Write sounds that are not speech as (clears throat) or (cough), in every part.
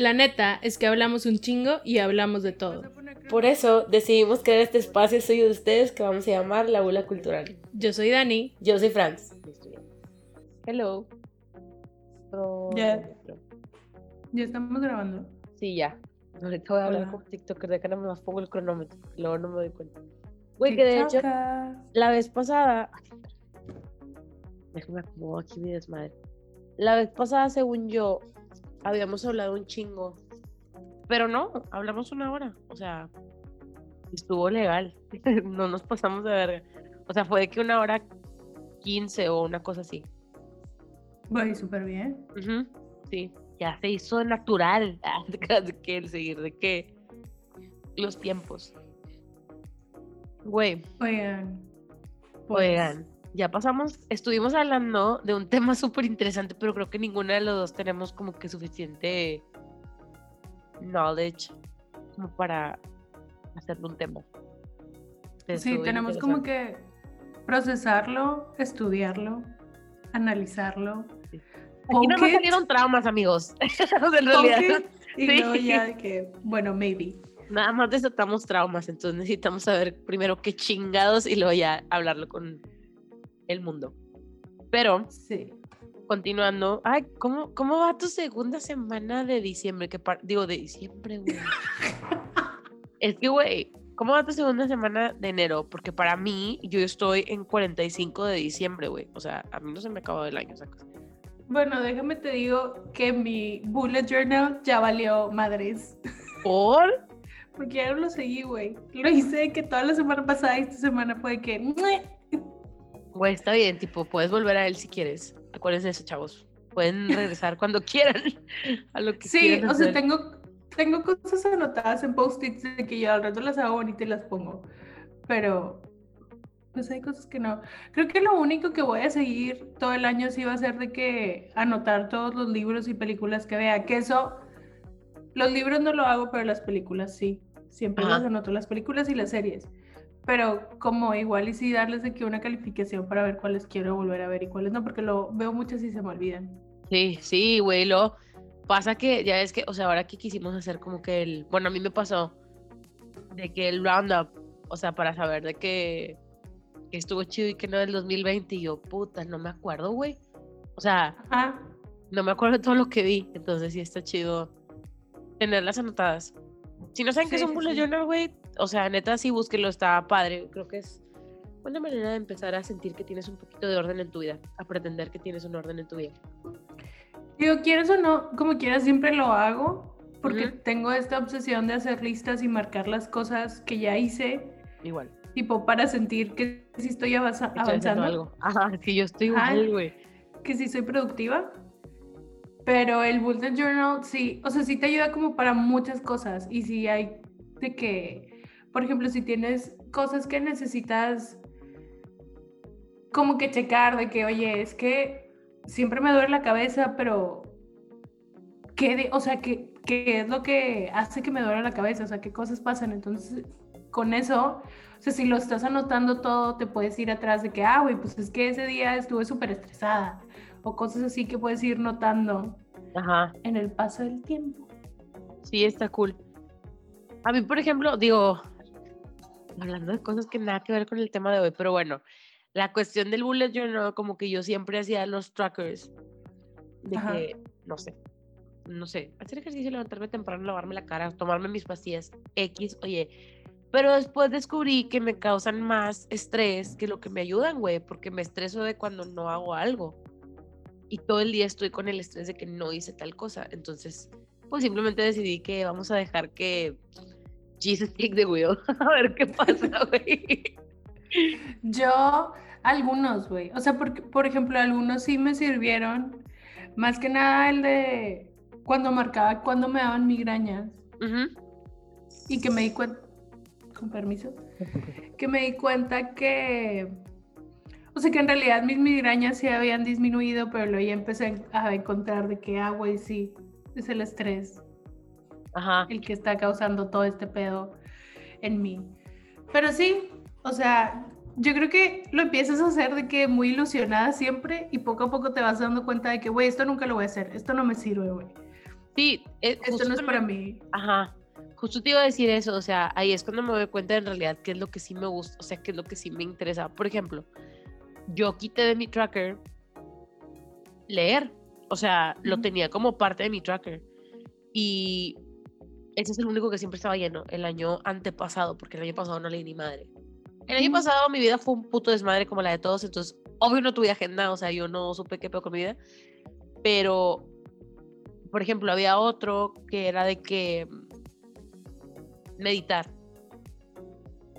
La neta es que hablamos un chingo y hablamos de todo. Por eso decidimos crear este espacio suyo de ustedes que vamos a llamar La Bula Cultural. Yo soy Dani. Yo soy Franz. Hello. Ya. Ya estamos grabando. Sí, ya. Ahorita voy a hablar Hola. con TikToker, de acá no me más pongo el cronómetro. Luego no me doy cuenta. Güey, que de hecho, la vez pasada. Déjame acomodar aquí mi desmadre. La vez pasada, según yo, habíamos hablado un chingo. Pero no, hablamos una hora. O sea, estuvo legal. (laughs) no nos pasamos de verga. O sea, fue de que una hora quince o una cosa así. Voy súper bien. Sí, ya se hizo natural. (laughs) Ah, de que- de que el seguir, de que los tiempos. Güey, Oigan. pues, oigan, ya pasamos, estuvimos hablando de un tema súper interesante, pero creo que ninguno de los dos tenemos como que suficiente knowledge como para hacerlo un tema. Sí, tenemos como que procesarlo, estudiarlo, analizarlo. Sí. Aquí no pocket, salieron traumas, amigos. (laughs) En realidad, y Sí. luego ya de que, bueno, maybe. Nada más desatamos traumas, entonces necesitamos saber primero qué chingados y luego ya hablarlo con el mundo. Pero, Sí. continuando, ay, ¿cómo, cómo va tu segunda semana de diciembre? Que digo, de diciembre, güey. (laughs) es que, güey, ¿cómo va tu segunda semana de enero? Porque para mí, yo estoy en 45 de diciembre, güey. O sea, a mí no se me acabó el año, ¿sacas? Bueno, déjame te digo que mi bullet journal ya valió madres. ¿Por? Porque ya no lo seguí, güey. Lo hice que toda la semana pasada y esta semana fue que. Güey, está bien, tipo, puedes volver a él si quieres. Acuérdense de eso, chavos. Pueden (laughs) regresar cuando quieran (laughs) a lo que Sí, o sea, tengo, tengo cosas anotadas en post-its de que yo al rato las hago bonita y las pongo. Pero, pues hay cosas que no. Creo que lo único que voy a seguir todo el año sí va a ser de que anotar todos los libros y películas que vea. Que eso, los libros no lo hago, pero las películas sí. Siempre Ajá. las anoto, las películas y las series. Pero como igual y sí darles de que una calificación para ver cuáles quiero volver a ver y cuáles no, porque lo veo muchas y se me olvidan. Sí, sí, güey, lo pasa que ya ves que, o sea, ahora que quisimos hacer como que el, bueno, a mí me pasó de que el roundup, o sea, para saber de que, que estuvo chido y que no del 2020 y yo, puta, no me acuerdo, güey. O sea, no me acuerdo de todo lo que vi, entonces sí está chido tenerlas anotadas. Si no saben qué es Sí, un sí, bullet sí. journal, güey, o sea, neta sí búsquenlo, está padre, creo que es una manera de empezar a sentir que tienes un poquito de orden en tu vida, a pretender que tienes un orden en tu vida. Digo, quieres o no, como quieras, siempre lo hago porque Ujú. tengo esta obsesión de hacer listas y marcar las cosas que ya hice, Igual. tipo para sentir que sí estoy avanza- Estoy haciendo avanzando, algo. (laughs) Ajá, sí, yo estoy igual, güey. que sí soy productiva. Pero el bullet journal sí, o sea, sí te ayuda como para muchas cosas y si hay de que, por ejemplo, si tienes cosas que necesitas como que checar de que, oye, es que siempre me duele la cabeza, pero ¿qué de- o sea, ¿qué, qué es lo que hace que me duele la cabeza? O sea, ¿qué cosas pasan? Entonces, con eso, o sea, si lo estás anotando todo, te puedes ir atrás de que, ah, güey, pues es que ese día estuve súper estresada. O cosas así que puedes ir notando Ajá, en el paso del tiempo. sí, está cool. A mí, por ejemplo, digo, hablando de cosas que nada que ver con el tema de hoy, pero bueno, la cuestión del bullet journal, como que yo siempre hacía los trackers de Ajá. que, no sé, no sé, hacer ejercicio, levantarme temprano, lavarme la cara, tomarme mis pastillas X, oye, pero después descubrí que me causan más estrés que lo que me ayudan, güey, porque me estreso de cuando no hago algo. Y todo el día estoy con el estrés de que no hice tal cosa. Entonces, pues simplemente decidí que vamos a dejar que Jesus take the wheel. a ver qué pasa, (laughs) güey. Yo, algunos, güey. O sea, porque, por ejemplo, algunos sí me sirvieron. Más que nada el de cuando marcaba cuando me daban migrañas. Y que me di cuenta, con permiso, que me di cuenta que, o sea, que en realidad mis migrañas sí habían disminuido, pero luego ya empecé a encontrar de que, ah, güey, sí, es el estrés Ajá. el que está causando todo este pedo en mí. Pero sí, o sea, yo creo que lo empiezas a hacer de que muy ilusionada siempre y poco a poco te vas dando cuenta de que, güey, esto nunca lo voy a hacer, esto no me sirve, güey. Sí, eh, Esto no es para mí. Ajá. Justo te iba a decir eso, o sea, ahí es cuando me doy cuenta en realidad qué es lo que sí me gusta, o sea, qué es lo que sí me interesa. Por ejemplo, yo quité de mi tracker leer, o sea, lo Ujú. tenía como parte de mi tracker. Y ese es el único que siempre estaba lleno, el año antepasado, porque el año pasado no leí ni madre. El año pasado mi vida fue un puto desmadre como la de todos, entonces obvio no tuve agenda, o sea, yo no supe qué pedo con mi vida. Pero, por ejemplo, había otro que era de que mm, meditar.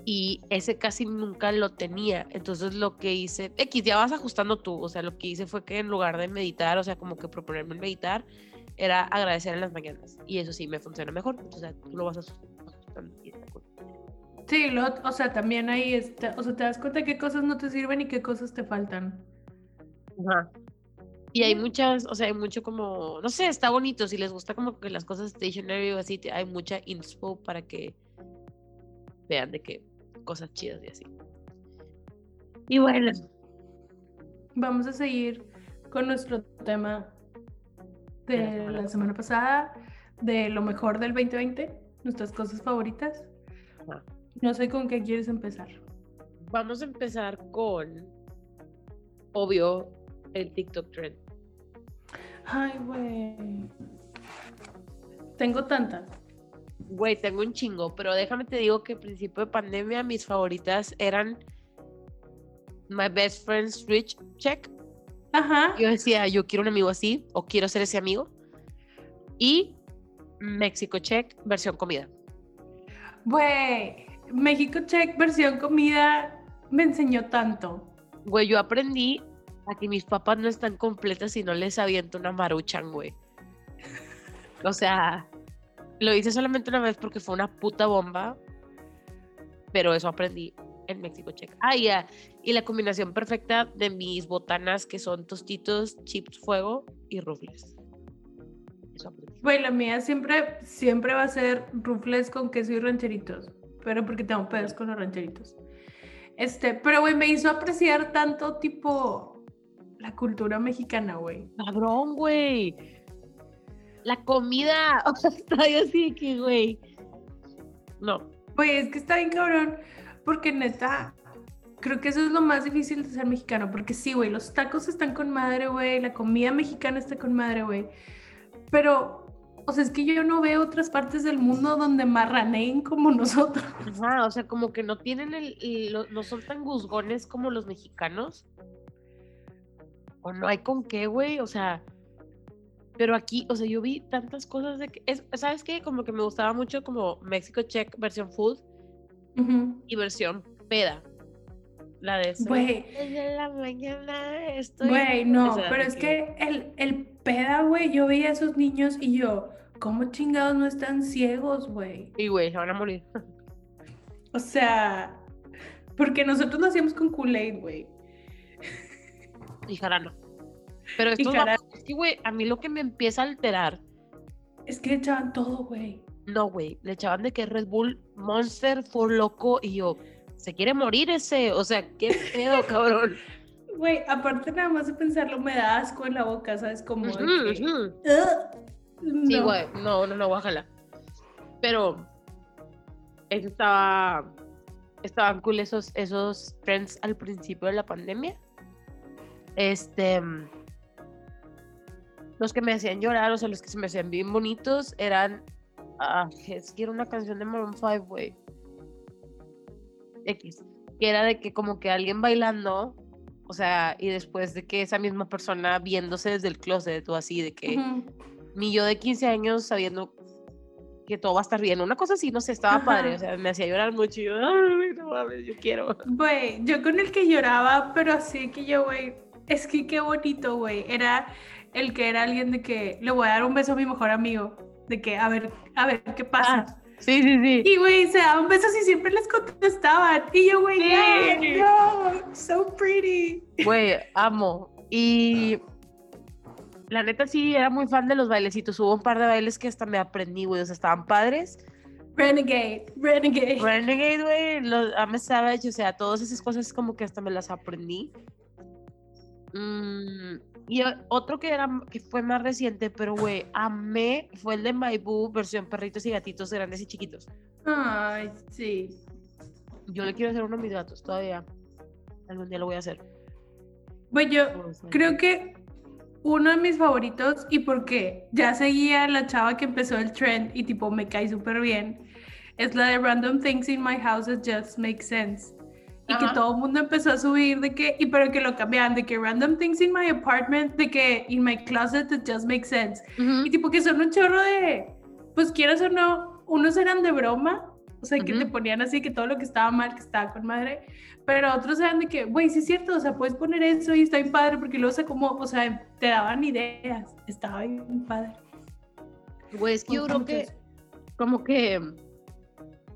Y ese casi nunca lo tenía. Entonces lo que hice, X, ya vas ajustando tú. O sea, lo que hice fue que en lugar de meditar, o sea, como que proponerme meditar, era agradecer en las mañanas. Y eso sí me funciona mejor. O sea, tú lo vas cool. Sí, lo- o sea, también ahí está, o sea, te das cuenta qué cosas no te sirven y qué cosas te faltan. Ajá. Y hay muchas, o sea, hay mucho como, no sé, está bonito. Si les gusta como que las cosas stationary o así, hay mucha inspo para que vean de qué cosas chidas y así. Y bueno, Vamos a seguir con nuestro tema De la semana la semana pasada, de lo mejor del 2020, nuestras cosas favoritas. Ajá. No sé con qué quieres empezar. vamos a empezar con, obvio, el TikTok trend. Ay, güey. Tengo tantas. Güey, tengo un chingo, pero déjame te digo que al principio de pandemia mis favoritas eran My Best Friend's Rich Check. Ajá. Yo decía, yo quiero un amigo así, o quiero ser ese amigo. Y México Check, versión comida. Güey, México Check versión comida me enseñó tanto. Güey, yo aprendí a que mis papas no están completas si no les aviento una maruchan, güey. O sea, lo hice solamente una vez porque fue una puta bomba, pero eso aprendí en México Check. Ah, ya, y la combinación perfecta de mis botanas que son tostitos, chips fuego y rufles. Eso. Güey, la mía siempre, siempre va a ser rufles con queso y rancheritos. Pero porque tengo pedos con los rancheritos. Este, pero güey, me hizo apreciar tanto tipo la cultura mexicana, güey. Cabrón, güey. La comida, (laughs) o sea, estoy así que, güey. No, Güey, es que está bien cabrón. Porque neta, creo que eso es lo más difícil de ser mexicano. Porque sí, güey, los tacos están con madre, güey. La comida mexicana está con madre, güey. Pero, o sea, es que yo no veo otras partes del mundo donde marraneen como nosotros. Ajá, o sea, como que no tienen el, no son tan guzgones como los mexicanos. O no hay con qué, güey, o sea. Pero aquí, o sea, yo vi tantas cosas de que. Es, ¿Sabes qué? Como que me gustaba mucho como Mexico Check versión food Y versión peda. La de eso. Güey. Desde la mañana estoy. Güey, no, esa pero es que el, el peda, güey, yo veía a esos niños y yo, ¿cómo chingados no están ciegos, güey? Y, güey, se van a morir. (laughs) O sea, porque nosotros lo hacíamos con Kool-Aid, güey. Y jarana. Pero vatos, es que, güey, a mí lo que me empieza a alterar Es que echaban todo, güey. No, güey, le echaban de que Red Bull Monster fue loco y yo, se quiere morir ese, o sea, qué pedo, (laughs) cabrón. Güey, aparte nada más de pensarlo me da asco en la boca, ¿sabes? Como que. "Ugh". Sí, No. güey, no, no, no, bájala. Pero eso estaba, estaban cool esos, esos trends al principio de la pandemia. Este, los que me hacían llorar, o sea, los que se me hacían bien bonitos eran, ah, es que era una canción de Maroon 5, güey. X, que era de que como que alguien bailando, o sea, y después de que esa misma persona viéndose desde el closet o así, de que Ujú. mi yo de 15 años sabiendo que todo va a estar bien. Una cosa así, no sé, estaba padre. O Ajá. sea, me hacía llorar mucho y yo, ay, no mames, yo quiero. Güey, yo con el que lloraba, pero así que yo, güey, es que qué bonito, güey. Era el que era alguien de que le voy a dar un beso a mi mejor amigo. De que, a ver, a ver, ¿qué pasa? Ah, sí, sí, sí. Y, güey, se daban besos y siempre les contestaban. Y yo, güey, Sí. yeah, no, so pretty. Güey, amo. Y la neta sí, era muy fan de los bailecitos. Hubo un par de bailes que hasta me aprendí, güey. O sea, estaban padres. Renegade, renegade. Renegade, güey, los I'm a Savage, o sea, todas esas cosas como que hasta me las aprendí. Mm, Y otro que, era, que fue más reciente, pero güey, amé, fue el de My Boo, versión perritos y gatitos grandes y chiquitos. Ay, sí. Yo le quiero hacer uno a mis gatos todavía. Algún día lo voy a hacer. Bueno, yo creo que uno de mis favoritos, y porque ya seguía la chava que empezó el trend y tipo me cae súper bien, es la de Random Things in My House That Just Make Sense. Y que Ajá. todo el mundo empezó a subir de que, y pero que lo cambiaban, de que Random Things in My Apartment, de que in My Closet That Just Make Sense. Ujú. Y tipo que son un chorro de, pues quieras o no, unos eran de broma, o sea, que te ponían así que todo lo que estaba mal, que estaba con madre, pero otros eran de que, güey, sí es cierto, o sea, puedes poner eso y está bien padre, porque luego se como, o sea, te daban ideas, estaba bien padre. Güey, es que yo creo que, como que,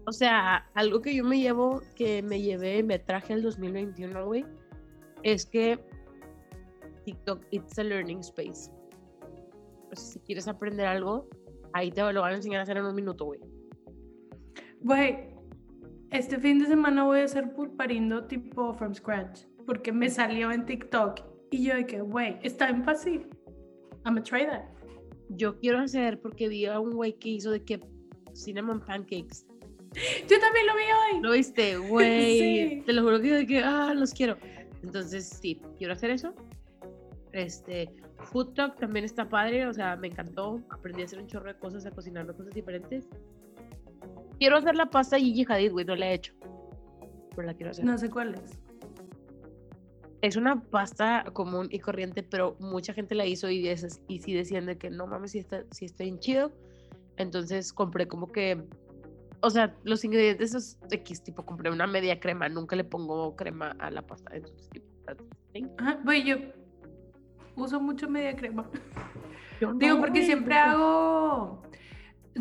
o sea, algo que yo me llevo, que me llevé, me traje el 2021, güey, es que TikTok, it's a learning space. Pues, si quieres aprender algo, ahí te lo van a enseñar a hacer en un minuto, güey. Güey, este fin de semana voy a hacer pulparindo tipo from scratch, porque me salió en TikTok y yo de que, güey, está bien fácil. I'm gonna try that. Yo quiero hacer, porque vi a un güey que hizo de que cinnamon pancakes. (laughs) Yo también lo vi hoy. ¿Lo viste? Güey, (laughs) Sí. te lo juro que yo de que, ah, los quiero. Entonces, sí, quiero hacer eso. Este, Food Talk también está padre, o sea, me encantó. Aprendí a hacer un chorro de cosas, a cocinar de cosas diferentes. Quiero hacer la pasta Gigi Hadid, güey, no la he hecho. Pero la quiero hacer. No sé cuál es. Es una pasta común y corriente, pero mucha gente la hizo y, es, y sí decían de que no mames, si está, sí está bien chido. Entonces compré como que, o sea, los ingredientes es X, tipo compré una media crema, nunca le pongo crema a la pasta. Entonces, tipo. Ajá, güey, yo uso mucho media crema. Yo Digo, no, porque siempre hago,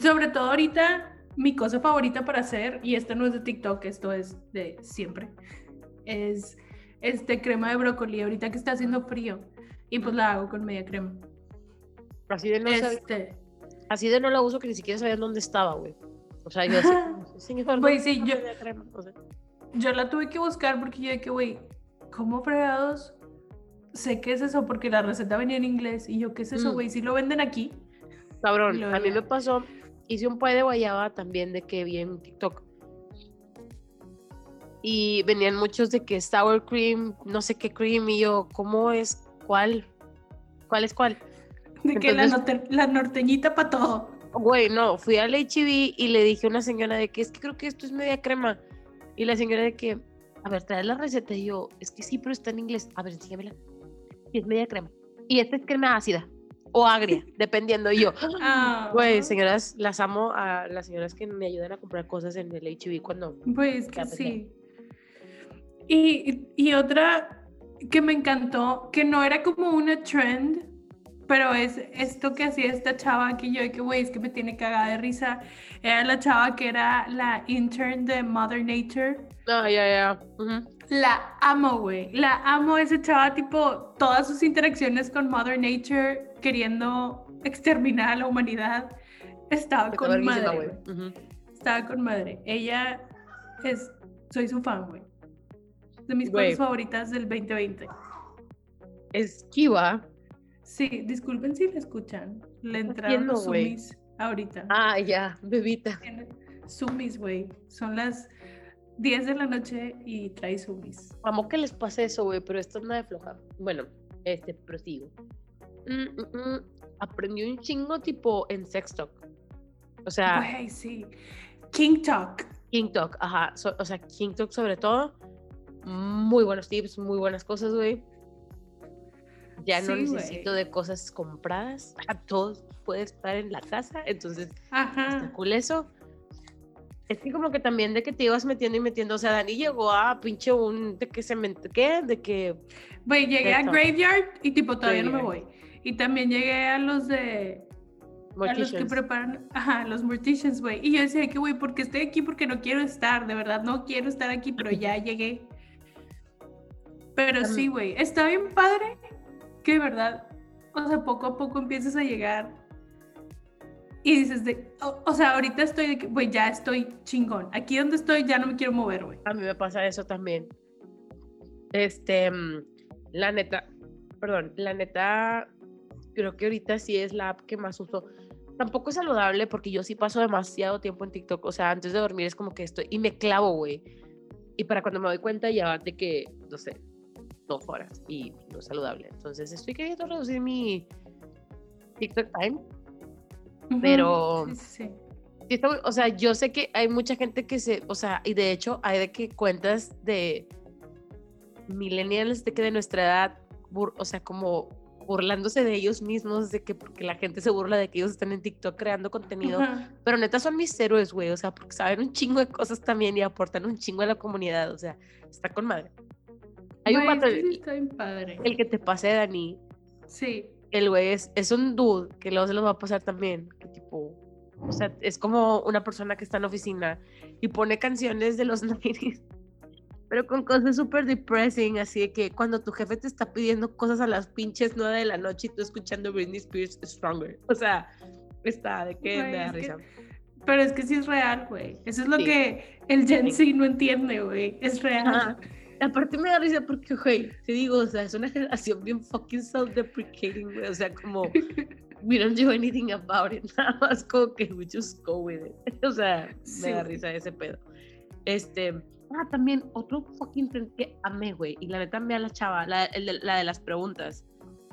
sobre todo ahorita, mi cosa favorita para hacer, y esto no es de TikTok, esto es de siempre, es este crema de brócoli, ahorita que está haciendo frío, y pues la hago con media crema. Así de, no sabía- Este, así de no la uso que ni siquiera sabían dónde estaba, güey. O sea, yo así, como, (laughs) señor, Güey, ¿dónde sí, yo- media crema? O sea, yo la tuve que buscar porque yo de que, güey, ¿cómo fregados? Sé qué es eso porque la receta venía en inglés y yo, ¿qué es eso, Mm. güey? Si lo venden aquí. Cabrón, a mí me pasó, hice un pie de guayaba también de que vi en TikTok. Y venían muchos de que sour cream, no sé qué cream, y yo, ¿cómo es? ¿Cuál? ¿Cuál es cuál? De que la, Entonces- norte- la norteñita para todo. Güey, no, fui al HB y le dije a una señora de que es que creo que esto es media crema. Y la señora de que, a ver, trae la receta. Y yo, es que sí, pero está en inglés. A ver, enséñamela. Y es media crema. Y esta es crema ácida o agria, (laughs) dependiendo. Y yo, Ah, Güey, señoras, las amo a las señoras que me ayudan a comprar cosas en el HB cuando. Pues que sí. Y, y otra que me encantó, que no era como una trend, pero es esto que hacía esta chava que yo, que güey, es que me tiene cagada de risa. Era la chava que era la intern de Mother Nature. Ah, ya, ya. ujú. La amo, güey. La amo esa chava, tipo, todas sus interacciones con Mother Nature queriendo exterminar a la humanidad. Estaba con madre. Estaba con madre. Ella es, soy su fan, güey. De mis cosas favoritas del 2020. Esquiva. Sí, disculpen si la escuchan. Le entraron los sumis ahorita. Ah, ya, bebita. Sumis, güey. Son las 10 de la noche y trae sumis. Amo que les pase eso, güey, pero esto es nada de floja. Bueno, este, prosigo. Mm, mm, mm. Aprendí un chingo tipo en Sextalk. O sea, Güey, sí. King Talk. King Talk, ajá. so- o sea, King Talk sobre todo. Muy buenos tips, muy buenas cosas, güey. Ya no Sí, güey. necesito de cosas compradas. A todos puede estar en la casa. Entonces, está Ajá. cool eso. Es que como que también de que te ibas metiendo y metiendo. O sea, Dani llegó a pinche un. ¿De que se me. ¿Qué? De que. Güey, llegué a. Graveyard y tipo todavía no me voy. Graveyard. Y también llegué a los de a los que Morticians. preparan, ajá, los morticians, güey. Y yo decía que, güey, porque estoy aquí porque no quiero estar, de verdad, no quiero estar aquí, pero ya (laughs) llegué. Pero sí, güey, está bien padre que de verdad, o sea, poco a poco empiezas a llegar y dices de, o, sea, ahorita estoy güey, ya estoy chingón. Aquí donde estoy ya no me quiero mover, güey. A mí me pasa eso también. Este, mm, la neta, perdón, la neta, creo que ahorita sí es la app que más uso. Tampoco es saludable porque yo sí paso demasiado tiempo en TikTok. O sea, antes de dormir es como que estoy y me clavo, güey. Y para cuando me doy cuenta ya de que, no sé, dos horas y no es saludable. Entonces estoy queriendo reducir mi TikTok time. Ujú, Pero- sí, sí, o sea, yo sé que hay mucha gente que se, o sea, y de hecho hay de que cuentas de millennials de que de nuestra edad, bur- o sea, como burlándose de ellos mismos, de que porque la gente se burla de que ellos están en TikTok creando contenido, Ajá. pero neta son mis héroes, güey, o sea, porque saben un chingo de cosas también y aportan un chingo a la comunidad, o sea, está con madre. Hay un sí el, está bien padre. el que te pasé, Dani, Sí. el güey es, es un dude que luego se los va a pasar también, que tipo, o sea, es como una persona que está en la oficina y pone canciones de los (laughs) 90s, pero con cosas súper depressing, así de que cuando tu jefe te está pidiendo cosas a las pinches 9 de la noche y tú escuchando Britney Spears Stronger, o sea, está de que Güey, me da es que- risa. Pero es que sí es real, güey. Eso es lo Sí. que el Gen Z no entiende, güey. Es real. Ajá. Aparte me da risa porque, güey, te digo, o sea, es una generación bien fucking self-deprecating, güey, o sea, como (laughs) we don't do anything about it, (laughs) nada más como que we just go with it. (laughs) O sea, me da risa ese pedo. Este, ah, también otro fucking trend que amé, güey, y la neta me a la chava, la, de, la de las preguntas.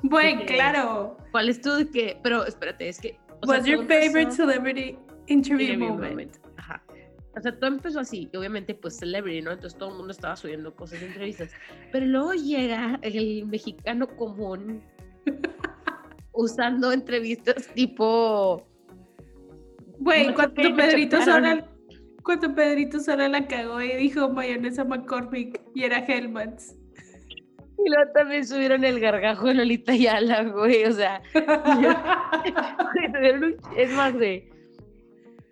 Güey, claro. ¿Cuál es tu de que, pero espérate, es que... What's your favorite celebrity interview Interview moment? moment. O sea, todo empezó así, y obviamente, pues, celebrity, ¿no? Entonces todo el mundo estaba subiendo cosas de entrevistas. Pero luego llega el mexicano común (laughs) usando entrevistas tipo. Güey, cuando Pedrito. Sola, cuando Pedrito Sola la cagó y dijo mayonesa McCormick y era Hellmann's. Y luego también subieron el gargajo de Lolita Yala, güey. O sea, (laughs) (laughs) es más, güey.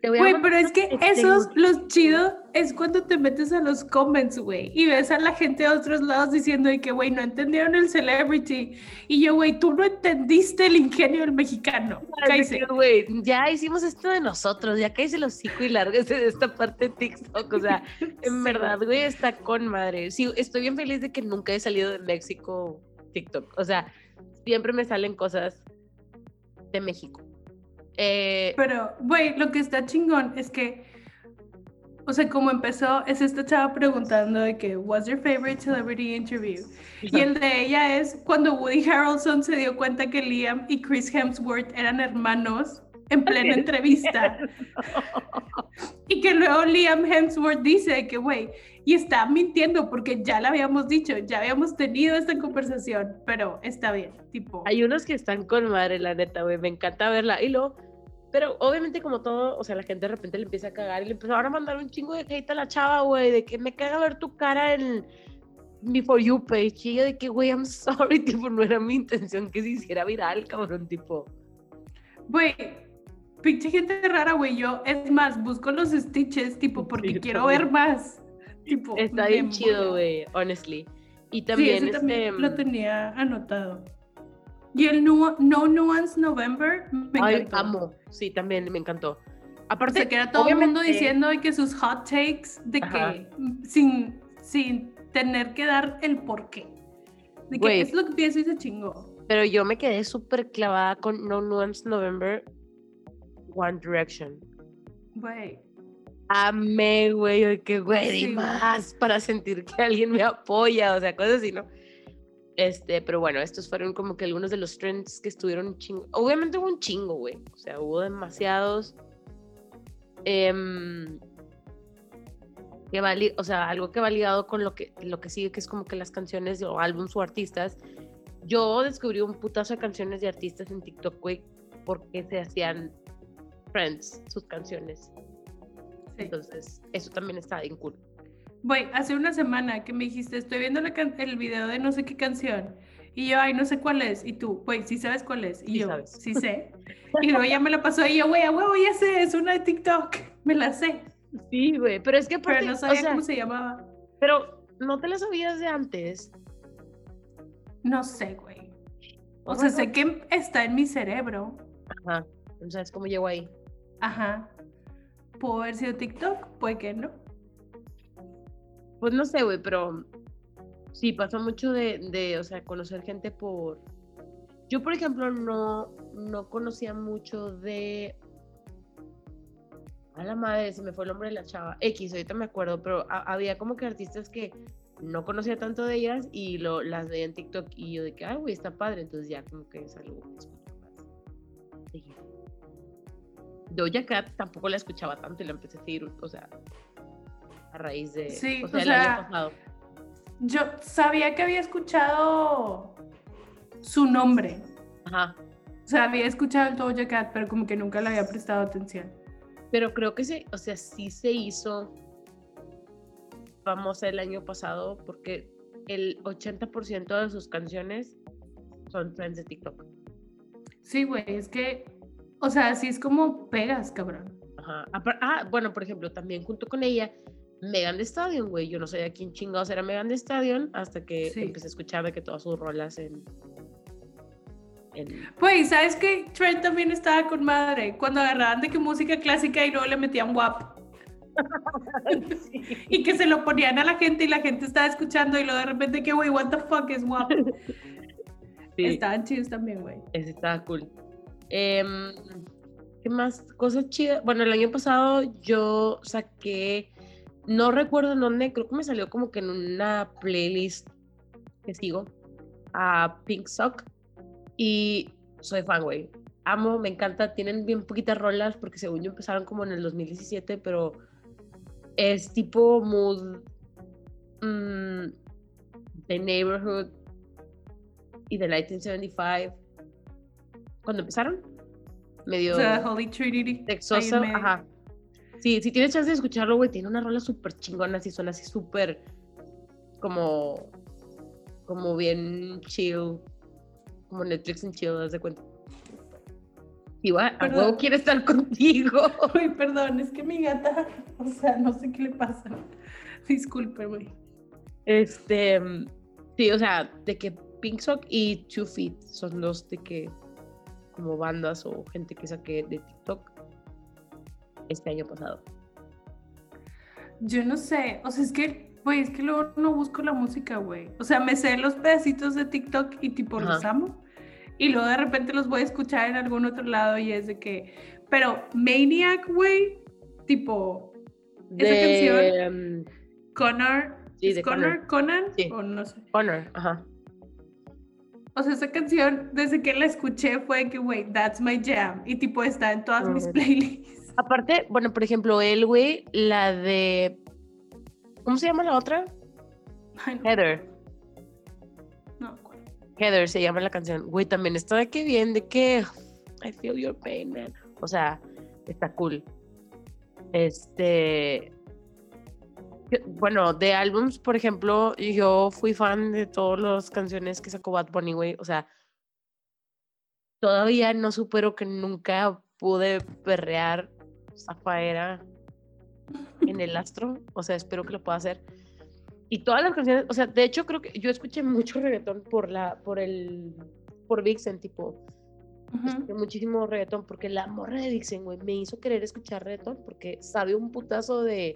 Güey, pero es que esos, los chidos, es cuando te metes a los comments, güey, y ves a la gente de otros lados diciendo de que, güey, no entendieron el celebrity. Y yo, güey, tú no entendiste el ingenio del mexicano. Güey, ya hicimos esto de nosotros, ya cállese el hocico y lárguese de esta parte de TikTok, o sea, (laughs) en Sí, verdad, güey, está con madre. Sí, estoy bien feliz de que nunca he salido de México TikTok, o sea, siempre me salen cosas de México. Eh, Pero, güey, lo que está chingón es que, o sea, como empezó, es esta chava preguntando de que, what's your favorite celebrity interview? Y el de ella es cuando Woody Harrelson se dio cuenta que Liam y Chris Hemsworth eran hermanos en plena entrevista. (laughs) Y que luego Liam Hemsworth dice que, güey, y está mintiendo porque ya la habíamos dicho, ya habíamos tenido esta conversación, pero está bien, tipo. Hay unos que están con madre, la neta, güey. Me encanta verla. Y luego, pero obviamente, como todo, o sea, la gente de repente le empieza a cagar y le empezaron a mandar un chingo de hate a la chava, güey, de que me caga ver tu cara en mi For You page. Y yo de que, güey, I'm sorry, (laughs) tipo, no era mi intención que se hiciera viral, cabrón, tipo. Güey, pinche gente rara, güey. Yo, es más, busco los stitches, tipo, porque Sí, quiero también. ver más. Tipo, Está bien mola. chido, güey, honestly. Y Sí, también, ese también este, lo tenía anotado. Y el nu- No Nuance November me ay, encantó. amo. Sí, también me encantó. O Aparte, sea, que era todo el mundo diciendo que sus hot takes, de Ajá. que mm, sin, sin tener que dar el porqué. De que es lo que pienso y se chingó. Pero yo me quedé súper clavada con No Nuance November, One Direction. Güey. Amé, güey, que, güey, Sí, más para sentir que alguien me apoya, o sea, cosas así, ¿no? Este, pero bueno, estos fueron como que algunos de los trends que estuvieron un chingo. Obviamente hubo un chingo, güey. O sea, hubo demasiados. em, que va o sea, algo que va ligado con lo que, lo que sigue, que es como que las canciones o álbums o artistas. Yo descubrí un putazo de canciones de artistas en TikTok, güey, porque se hacían friends sus canciones. Sí. Entonces, eso también está bien cool. Güey, hace una semana que me dijiste, estoy viendo la el video de no sé qué canción. Y yo, ay, no sé cuál es. Y tú, güey, sí sabes cuál es. Y Sí yo, sabes. sí sé. Y luego ya me la pasó y yo, güey, a huevo, ya sé, es una de TikTok. Me la sé. Sí, güey, pero es que aparte, Pero no o sabía sea, cómo se llamaba. pero no te la sabías de antes. No sé, güey. O sea, sé que está en mi cerebro. Ajá, o sea, es como llegó ahí. Ajá. ¿Pudo haber sido TikTok? Puede que no. Pues no sé, güey, pero Sí, pasó mucho de, de, o sea, conocer gente por... Yo, por ejemplo, no, no conocía mucho de... A la madre, se me fue el nombre de la chava. X, ahorita me acuerdo, pero ha- había como que artistas que no conocía tanto de ellas y lo, las veía en TikTok y yo de que, ay, güey, está padre. Entonces ya como que es algo Doja Cat tampoco la escuchaba tanto y la empecé a seguir, o sea, a raíz de... Sí, o o sea, el sea, año pasado. Yo sabía que había escuchado su nombre. Ajá. O sea, había escuchado el Doja Cat, pero como que nunca le había prestado atención. Pero creo que sí, o sea, sí se hizo famosa el año pasado porque el 80% de sus canciones son trends de TikTok. Sí, güey, es que, o sea, así es como pegas, cabrón. Ajá. Ah, bueno, por ejemplo, también junto con ella, Megan Thee Stallion, güey. Yo no sabía quién chingados era Megan Thee Stallion hasta que Sí. empecé a escuchar de que todas sus rolas en... en... Pues, ¿sabes qué? Trent también estaba con madre. Cuando agarraban de que música clásica y luego le metían WAP. (laughs) Y que se lo ponían a la gente y la gente estaba escuchando y luego de repente que, güey, what the fuck es WAP. (laughs) Sí. Estaban chidos también, güey. Ese estaba cool. Em, ¿Qué más? Cosas chidas. Bueno, el año pasado yo saqué, no recuerdo en dónde, creo que me salió como que en una playlist que sigo, a Pink Sock. Y soy fan, güey. Amo, me encanta. Tienen bien poquitas rolas porque según yo empezaron como en el 2017, pero es tipo mood mm, The Neighborhood y The 1975 cuando empezaron medio sea, Holy Trinity. medio. ajá sí si tienes chance de escucharlo güey tiene una rola súper chingona así suena así súper como como bien chill como Netflix en chill haz de cuenta y va, a huevo quiere estar (laughs) contigo Uy, perdón, es que mi gata, o sea, no sé qué le pasa. Disculpe, güey. Este, sí, o sea, de que Pink Sock y Two Feet son los de que, como bandas o gente que saqué de TikTok este año pasado. Yo no sé, o sea, es que, güey, es que luego no busco la música, güey. O sea, me sé los pedacitos de TikTok y tipo los amo. Y luego de repente los voy a escuchar en algún otro lado y es de que, pero Maniac, güey, tipo, Esa de mm, Connor, Sí, ¿es de Connor, Conan, Sí. o no sé. Honor, ajá. O sea, esa canción, desde que la escuché fue que, güey, that's my jam. Y tipo, está en todas mis playlists. Aparte, bueno, por ejemplo, él, güey, la de. ¿Cómo se llama la otra? Ay, no, Heather. no, ¿cuál? Heather se llama la canción. Güey, también está de que bien, de que I feel your pain, man. O sea, está cool. Este. Bueno, de álbums, por ejemplo, yo fui fan de todas las canciones que sacó Bad Bunny, güey. O sea, todavía no supero que nunca pude perrear Zafaera en el astro. O sea, espero que lo pueda hacer. Y todas las canciones, o sea, de hecho creo que yo escuché mucho reggaetón por la, por el, por Vixen, tipo, escuché muchísimo reggaetón porque la morra de Vixen, güey, me hizo querer escuchar reggaetón porque sabe un putazo de,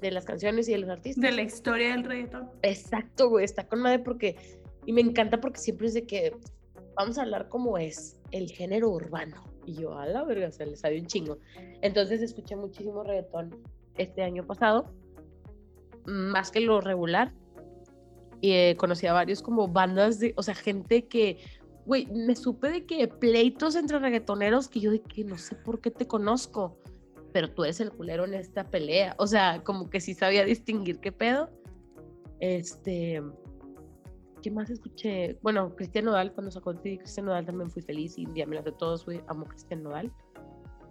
de las canciones y de los artistas. De la historia del reggaetón. Exacto, güey, está con madre porque, y me encanta porque siempre es de que vamos a hablar como es el género urbano. Y yo, a la verga, o sea, le sabe un chingo. Entonces escuché muchísimo reggaetón este año pasado, más que lo regular. Y eh, conocí a varios como bandas de, o sea, gente que, güey, me supe de que pleitos entre reggaetoneros que yo de que no sé por qué te conozco, pero tú eres el culero en esta pelea. O sea, como que sí sabía distinguir qué pedo. Este, ¿qué más escuché? Bueno, Cristian Nodal, cuando sacó Cristian Nodal también fui feliz y ya me las de todos, güey, amo Cristian Nodal.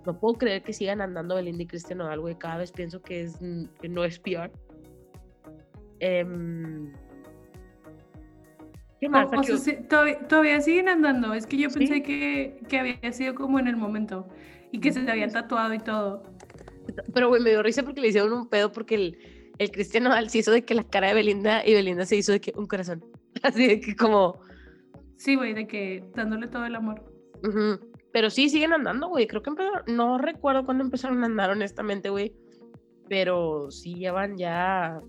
No puedo creer que sigan andando Belinda y Cristian Nodal, güey, cada vez pienso que, es, que no es PR. Em, ¿Qué más? O, o sea, todavía, todavía siguen andando. Es que yo ¿Sí? pensé que, que había sido como en el momento y que se te habían tatuado y todo. Pero, güey, me dio risa porque le hicieron un pedo porque el, el Cristian Nodal se hizo de que la cara de Belinda y Belinda se hizo de que un corazón. (laughs) Así de que como... Sí, güey, de que dándole todo el amor. Pero sí, siguen andando, güey. Creo que empezaron, no recuerdo cuándo empezaron a andar, honestamente, güey. Pero sí llevan ya.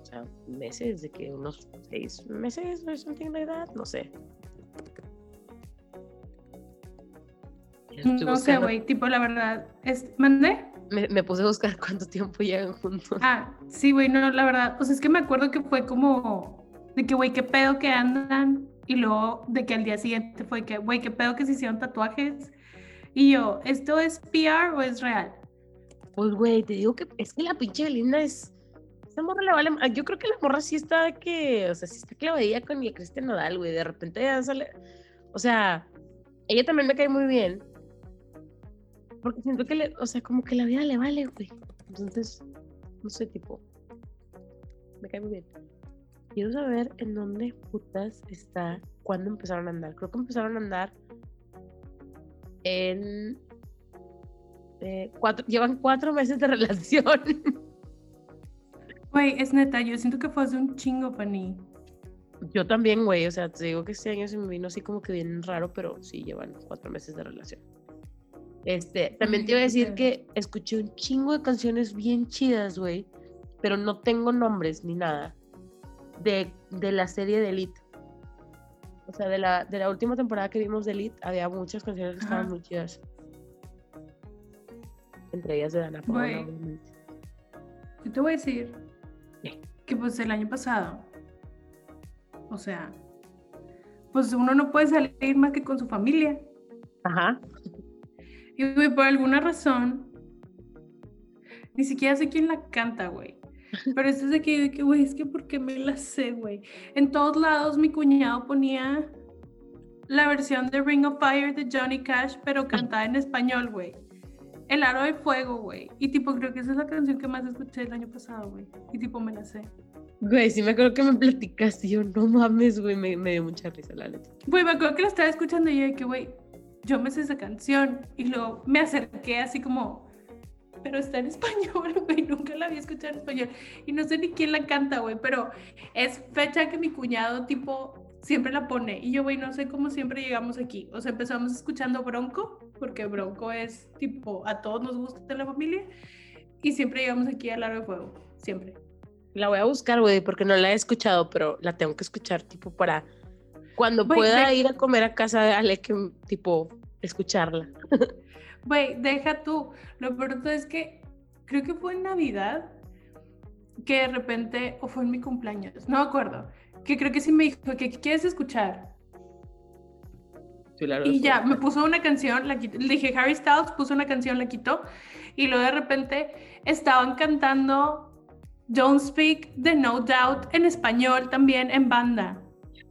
O sea, meses, de que unos seis meses o something like that, no sé. No sé, güey, tipo, la verdad, es... ¿Mandé? Me, me puse a buscar (laughs) cuánto tiempo llevan juntos. Ah, sí, güey, no, la verdad, o sea, es que me acuerdo que fue como de que, güey, qué pedo que andan, y luego de que al día siguiente fue que, güey, qué pedo que se hicieron tatuajes, y yo, ¿esto es PR o es real? Pues, güey, te digo que es que la pinche Belinda es. Esa morra le vale. ah, Yo creo que la morra sí está que. O sea, sí está clavadilla con mi Cristian Nodal, güey. De repente ya sale. O sea, ella también me cae muy bien. Porque siento que le. O sea, como que la vida le vale, güey. Entonces, no sé, tipo. Me cae muy bien. Quiero saber en dónde putas está. ¿Cuándo empezaron a andar? Creo que empezaron a andar en eh, cuatro, llevan cuatro meses de (laughs) relación. Güey, es neta, yo siento que fue hace un chingo, Fanny. Yo también, güey. O sea, te digo que este año se me vino así como que bien raro, pero sí llevan cuatro meses de relación. Este, también te iba a decir que escuché un chingo de canciones bien chidas, güey. Pero no tengo nombres ni nada. De, de la serie de Elite. O sea, de la, de la última temporada que vimos de Elite, había muchas canciones que estaban Ajá. muy chidas. Entre ellas de Dana Paola, obviamente. Yo te voy a decir ¿Qué? que pues el año pasado, o sea, pues uno no puede salir más que con su familia. Ajá. Y güey, por alguna razón, ni siquiera sé quién la canta, güey. (laughs) Pero esto es de que, que, güey, es que porque me la sé, güey. En todos lados mi cuñado ponía la versión de Ring of Fire de Johnny Cash, pero cantada en español, güey. El aro de fuego, güey. Y tipo, creo que esa es la canción que más escuché el año pasado, güey. Y tipo, me la sé. Güey, sí me acuerdo que me platicaste. Yo, no mames, güey, me, me dio mucha risa la letra. Güey, me acuerdo que la estaba escuchando y yo de que, güey, yo me sé esa canción. Y luego me acerqué así como, pero está en (laughs) español, güey, nunca la había escuchado en español. Y no sé ni quién la canta, güey, pero es fecha que mi cuñado, tipo, siempre la pone. Y yo, güey, no sé cómo siempre llegamos aquí. O sea, empezamos escuchando Bronco, porque Bronco es, tipo, a todos nos gusta la familia. Y siempre llegamos aquí al Aro de Fuego, siempre. La voy a buscar, güey, porque no la he escuchado, pero la tengo que escuchar, tipo, para cuando pueda de- ir a comer a casa de Ale, que, tipo, escucharla. (laughs) Güey, deja tú. Lo peor es que creo que fue en Navidad que de repente, o fue en mi cumpleaños, no me acuerdo, que creo que sí me dijo que ¿qué quieres escuchar. Y ya, me puso una canción, la quitó. Le dije, Harry Styles puso una canción, la quitó. Y luego de repente estaban cantando Don't Speak de No Doubt en español también en banda.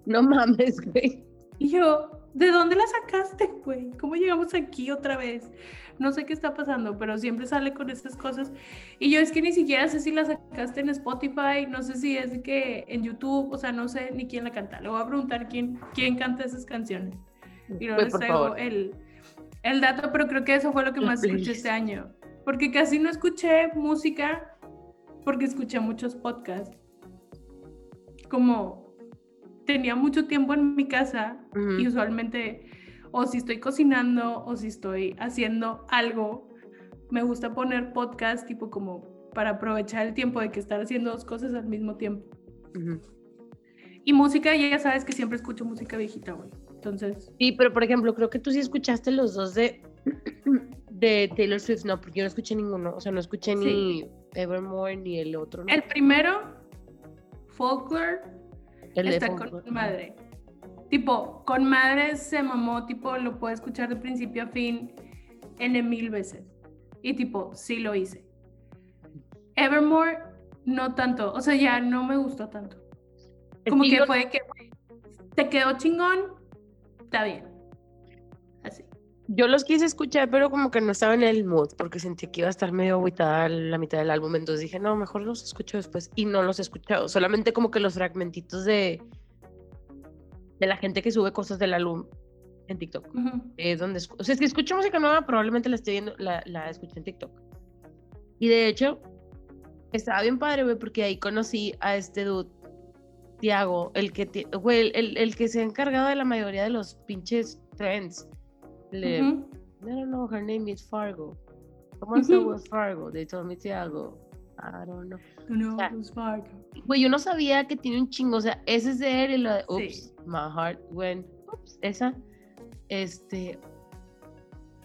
No mames, güey. Y yo, ¿de dónde la sacaste, güey? ¿Cómo llegamos aquí otra vez? No sé qué está pasando, pero siempre sale con estas cosas. Y yo es que ni siquiera sé si la sacaste en Spotify, no sé si es de que en YouTube, o sea, no sé ni quién la canta. Le voy a preguntar quién, quién canta esas canciones. Y luego Güey, les traigo el, el dato, pero creo que eso fue lo que más escuché este año. Porque casi no escuché música, porque escuché muchos podcasts. Como tenía mucho tiempo en mi casa Ujú. y usualmente o si estoy cocinando o si estoy haciendo algo, me gusta poner podcast tipo como para aprovechar el tiempo de que estar haciendo dos cosas al mismo tiempo. Ujú. Y música, ya sabes que siempre escucho música viejita, güey. Entonces, Sí, pero por ejemplo, creo que tú sí escuchaste los dos de, (clears throat) de Taylor Swift, no, porque yo no escuché ninguno. O sea, no escuché ni Evermore ni el otro. ¿no? el primero, Folklore, El está con madre. Tipo, con madre se mamó, tipo, lo puedo escuchar de principio a fin N mil veces. Y tipo, sí lo hice. Evermore, no tanto. O sea, ya no me gustó tanto. Como que fue que te quedó chingón, está bien. Yo los quise escuchar, pero como que no estaba en el mood, porque sentí que iba a estar medio agüitada la mitad del álbum, entonces dije, no, mejor los escucho después, y no los he escuchado, solamente como que los fragmentitos de, de la gente que sube cosas del álbum en TikTok. Ujú. eh, donde, escu- o sea, si escucho música nueva, probablemente la esté viendo, la, la escuché en TikTok. Y de hecho, estaba bien padre, güey, porque ahí conocí a este dude, Tiago, el que, güey, el, el que se ha encargado de la mayoría de los pinches trends. Le- Ujú. I don't know, her name is Fargo. Someone said Ujú. was Fargo. They told me Tiago. I don't know. No, sea, los Vargas. Güey, yo no sabía que tiene un chingo. O sea, ese es de él y lo de Sí. Oops, my heart went. Oops, esa. Este.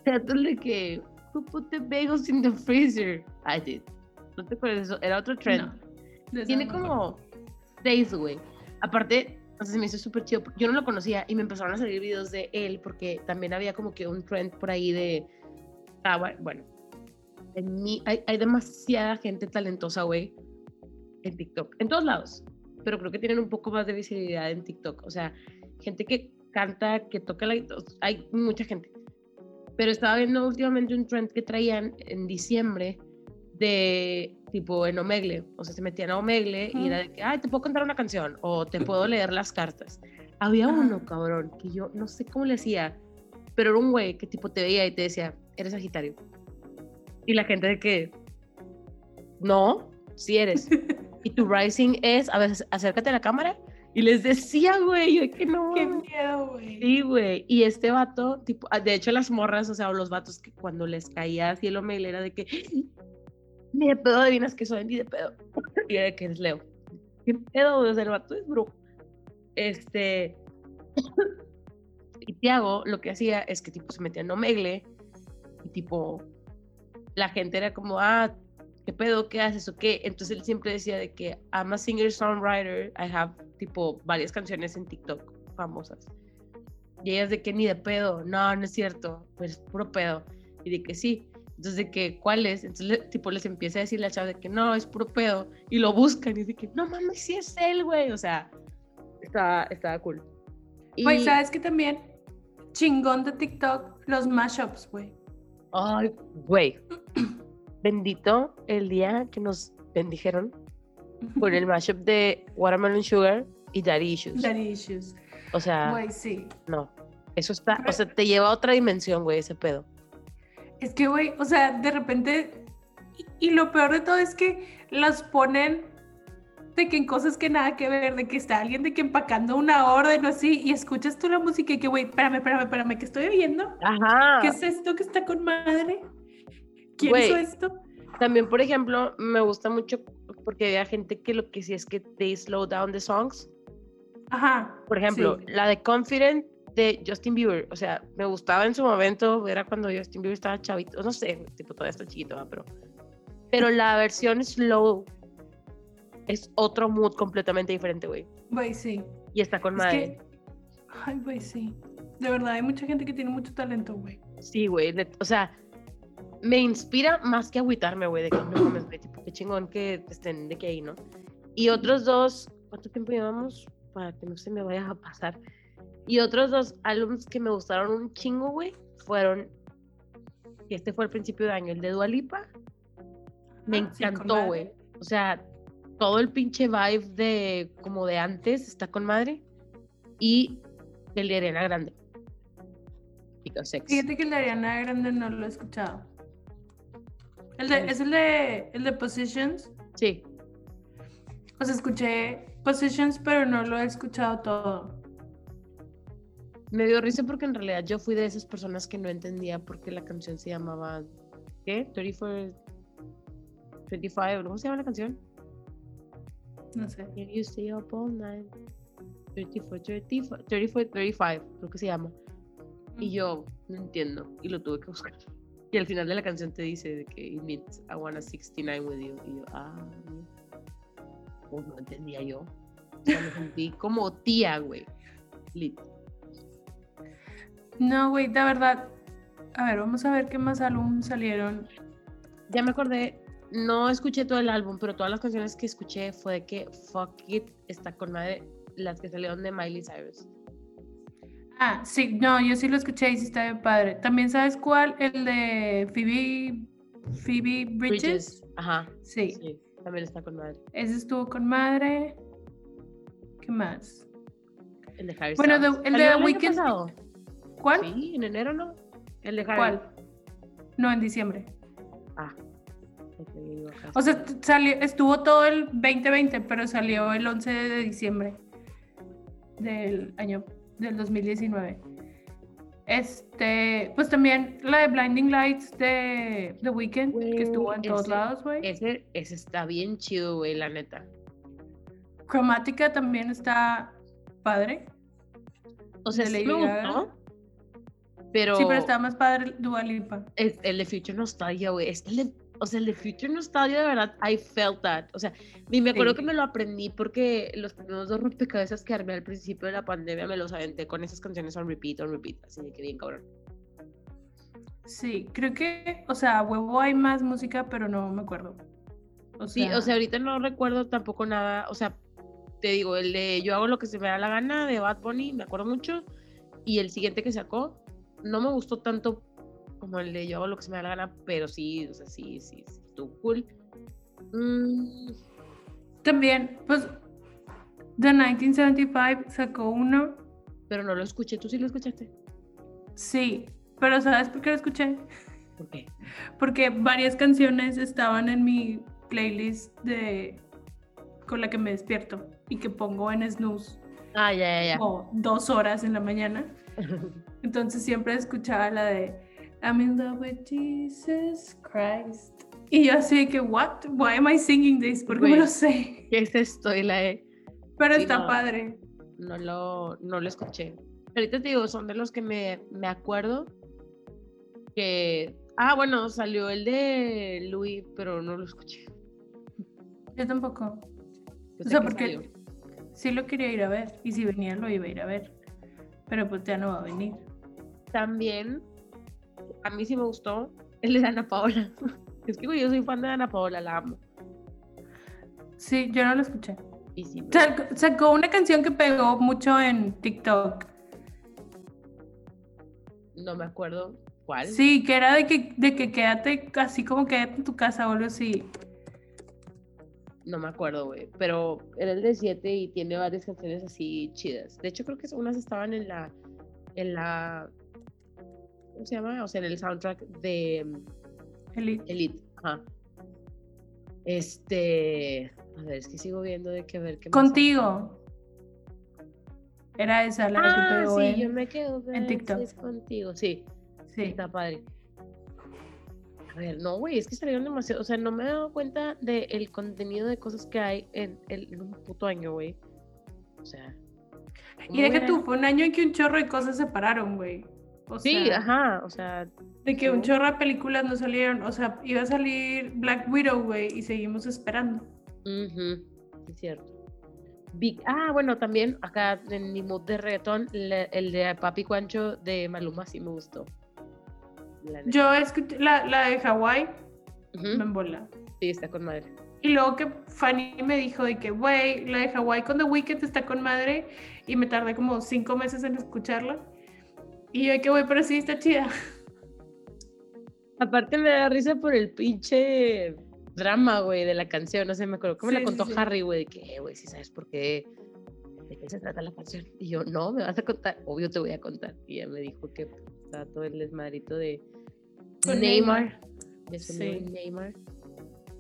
Tratan de que. Who put the bagels in the freezer? I did. No te acuerdas eso. Era otro trend. No, Tiene como days, güey. Aparte, se me hizo súper chido. Yo no lo conocía y me empezaron a salir videos de él porque también había como que un trend por ahí de. Ah, bu- bueno. Hay, hay demasiada gente talentosa, güey, en TikTok. En todos lados. Pero creo que tienen un poco más de visibilidad en TikTok. O sea, gente que canta, que toca la. Hay mucha gente. Pero estaba viendo últimamente un trend que traían en diciembre de tipo en Omegle. O sea, se metían a Omegle y era de que, ay, te puedo cantar una canción o te puedo (laughs) leer las cartas. Había Ajá. uno, cabrón, que yo no sé cómo le hacía, pero era un güey que tipo te veía y te decía, eres Sagitario. Y la gente de que, no, sí eres. (laughs) y tu rising es, a veces, acércate a la cámara. Y les decía, güey, yo que no. Qué miedo, güey. Sí, güey. Y este vato, tipo, ah, de hecho las morras, o sea, o los vatos que cuando les caía así el omegle era de que ni de pedo adivinas que soy, ni de pedo. Y de que es Leo. ¿Qué pedo? O sea, el vato es brujo. Este. (coughs) y Tiago lo que hacía es que tipo se metía en omegle y tipo la gente era como, ah, ¿qué pedo? ¿Qué haces o qué? Entonces él siempre decía de que I'm a singer-songwriter, I have tipo varias canciones en TikTok famosas. Y ellas de que ni de pedo, no, no es cierto, pues puro pedo. Y de que sí. Entonces de que, ¿cuál es? Entonces tipo les empieza a decir la chava de que no, es puro pedo. Y lo buscan y de que, no mames, sí es él, güey. O sea, estaba, estaba cool. Y, Güey, ¿sabes que también? Chingón de TikTok, los mashups, güey. ay, güey, (clears throat) bendito el día que nos bendijeron con el (laughs) mashup de Watermelon Sugar y Daddy Issues. Daddy issues. O sea, Güey, sí. no. Eso está, o sea, te lleva a otra dimensión, güey, ese pedo. Es que, güey, o sea, de repente. Y, y lo peor de todo es que las ponen de que en cosas que nada que ver, de que está alguien de que empacando una orden o así, y escuchas tú la música y que, güey, espérame, espérame, espérame, ¿qué estoy viendo? Ajá. ¿Qué es esto que está con madre? ¿Quién Güey. hizo esto? También, por ejemplo, me gusta mucho porque había gente que lo que sí es que they slow down the songs. Ajá. Por ejemplo, sí. la de Confident de Justin Bieber. O sea, me gustaba en su momento, era cuando Justin Bieber estaba chavito. No sé, tipo, todavía está chiquito, pero. Pero la versión slow es otro mood completamente diferente, güey. Güey, sí. Y está con Es madre. que. Ay, güey, sí. De verdad, hay mucha gente que tiene mucho talento, güey. Sí, güey. O sea, me inspira más que agüitarme, güey, de que no mames, güey, tipo, qué chingón que estén de que ahí, ¿no? Y otros dos, ¿cuánto tiempo llevamos? Para que no se me vaya a pasar. Y otros dos álbumes que me gustaron un chingo, güey, fueron, y este fue el principio de año, el de Dualipa. Me Ah, encantó, güey. O sea, todo el pinche vibe de, como de antes, está con madre. Y el de Ariana Grande. Sex. Fíjate que el de Ariana Grande no lo he escuchado. El de, es el de, el de Positions. Sí, O sea, escuché Positions, pero no lo he escuchado todo. Me dio risa porque en realidad yo fui de esas personas que no entendía por qué la canción se llamaba. ¿Qué? 34. 25, ¿cómo se llama la canción? No sé. Can you stay up all night? 34, 35, 34, 35, creo que se llama. Y yo no entiendo y lo tuve que buscar. Y al final de la canción te dice de que it means I wanna 69 with you. Y yo, ah, pues no entendía yo. O sea, me sentí como tía, güey. Lit. No, güey, de verdad. A ver, vamos a ver qué más álbum salieron. Ya me acordé, no escuché todo el álbum, pero todas las canciones que escuché fue de que Fuck It está con madre, las que salieron de Miley Cyrus. Ah, sí, no, yo sí lo escuché y sí está bien padre. También sabes cuál? El de Phoebe, Phoebe Bridges. Ajá, Sí, sí, también está con madre. ese estuvo con madre. ¿Qué más? El de Harry Bueno, de- el ¿Salió de año Weeknd-? ¿Cuál? Sí, en enero, ¿no? El de Harry. ¿Cuál? No, en diciembre. Ah. O sea, salió, estuvo todo el 2020, pero salió el 11 de diciembre del año del 2019. Este, pues también la de Blinding Lights de The Weeknd, que estuvo en todos ese- lados, güey. Ese, ese está bien chido, güey, la neta. Cromática también está padre. O sea, sí me gustó. Pero, Sí, pero está más padre Dua Lipa. es- el de Future Nostalgia, güey. Es que el de- o sea, el de Future Nostalgia, de verdad, I felt that. O sea, y me acuerdo Sí. que me lo aprendí porque los primeros dos rompecabezas que armé al principio de la pandemia me los aventé con esas canciones on repeat, on repeat. Así que bien cabrón. Sí, creo que, o sea, a huevo hay más música, pero no me acuerdo. O Sí, o sea, ahorita no recuerdo tampoco nada. O sea, te digo, el de Yo hago lo que se me da la gana de Bad Bunny, me acuerdo mucho. Y el siguiente que sacó, no me gustó tanto como el de Yo hago lo que se me da la gana, pero sí, o sea, sí, sí, sí, estuvo cool. Mm, también, pues, The 1975 sacó uno. pero no lo escuché, ¿tú sí lo escuchaste? Sí, pero ¿sabes por qué lo escuché? ¿Por qué? Porque varias canciones estaban en mi playlist de con la que me despierto y que pongo en snooze Ah, ya, ya, como dos horas en la mañana. (laughs) Entonces siempre escuchaba la de I'm in love with Jesus Christ. Y yo así de que, what? Why am I singing this? Porque me Güey. lo sé. ¿Qué es esto? Y la E. Pero Sí, está no. padre. no lo, no lo escuché. Ahorita te digo, son de los que me, me acuerdo que... Ah, bueno, salió el de Louis, pero no lo escuché. Yo tampoco. Yo O sea, que porque salió. sí lo quería ir a ver. Y si venía, lo iba a ir a ver. Pero pues ya no va a venir. También, a mí sí me gustó el de Ana Paola. (laughs) Es que güey, yo soy fan de Ana Paola, la amo. Sí, yo no lo escuché. Y sí, Sacó una canción que pegó mucho en TikTok. no me acuerdo cuál. Sí, que era de que, de que quédate así como quédate en tu casa o algo así. No me acuerdo, güey. Pero era el de 7 y tiene varias canciones así chidas. De hecho, creo que unas estaban en la. En la. ¿Cómo se llama? O sea, en el soundtrack de mm, Elite. Elite. Ajá. Este. A ver, es que sigo viendo de que a ver qué más Contigo. Era esa la Ah, que pegó sí, en- yo me quedo en TikTok. es contigo. Sí, Sí. está padre. A ver, no, güey, es que salieron demasiado. O sea, no me he dado cuenta del contenido de cosas que hay en, el- en un puto año, güey. O sea. ¿cómo Y deja voy a- tú, fue un año en que un chorro de cosas se pararon, güey. O Sí, sea, ajá, o sea, de que un chorro de películas no salieron. O sea, iba a salir Black Widow, güey, y seguimos esperando. ujú, es cierto. Big- ah, bueno, también acá en mi mood de reggaetón, le- el de Papi Cuancho de Maluma sí me gustó. La. Yo escuché la, la de Hawái, me embola. Sí, está con madre. Y luego que Fanny me dijo de que, güey, la de Hawái con The Weeknd está con madre. Y me tardé como cinco meses en escucharla. Y yo que, güey, pero sí está chida. Aparte me da risa por el pinche drama, güey, de la canción. No sé, me acuerdo me la contó sí. Harry, güey, de que, "Eh, güey, si sabes por qué, de qué se trata la canción. Y yo, no, me vas a contar. Obvio te voy a contar. Y ella me dijo que está todo el desmadrito de Con Neymar. Neymar. De su Sí. Neymar.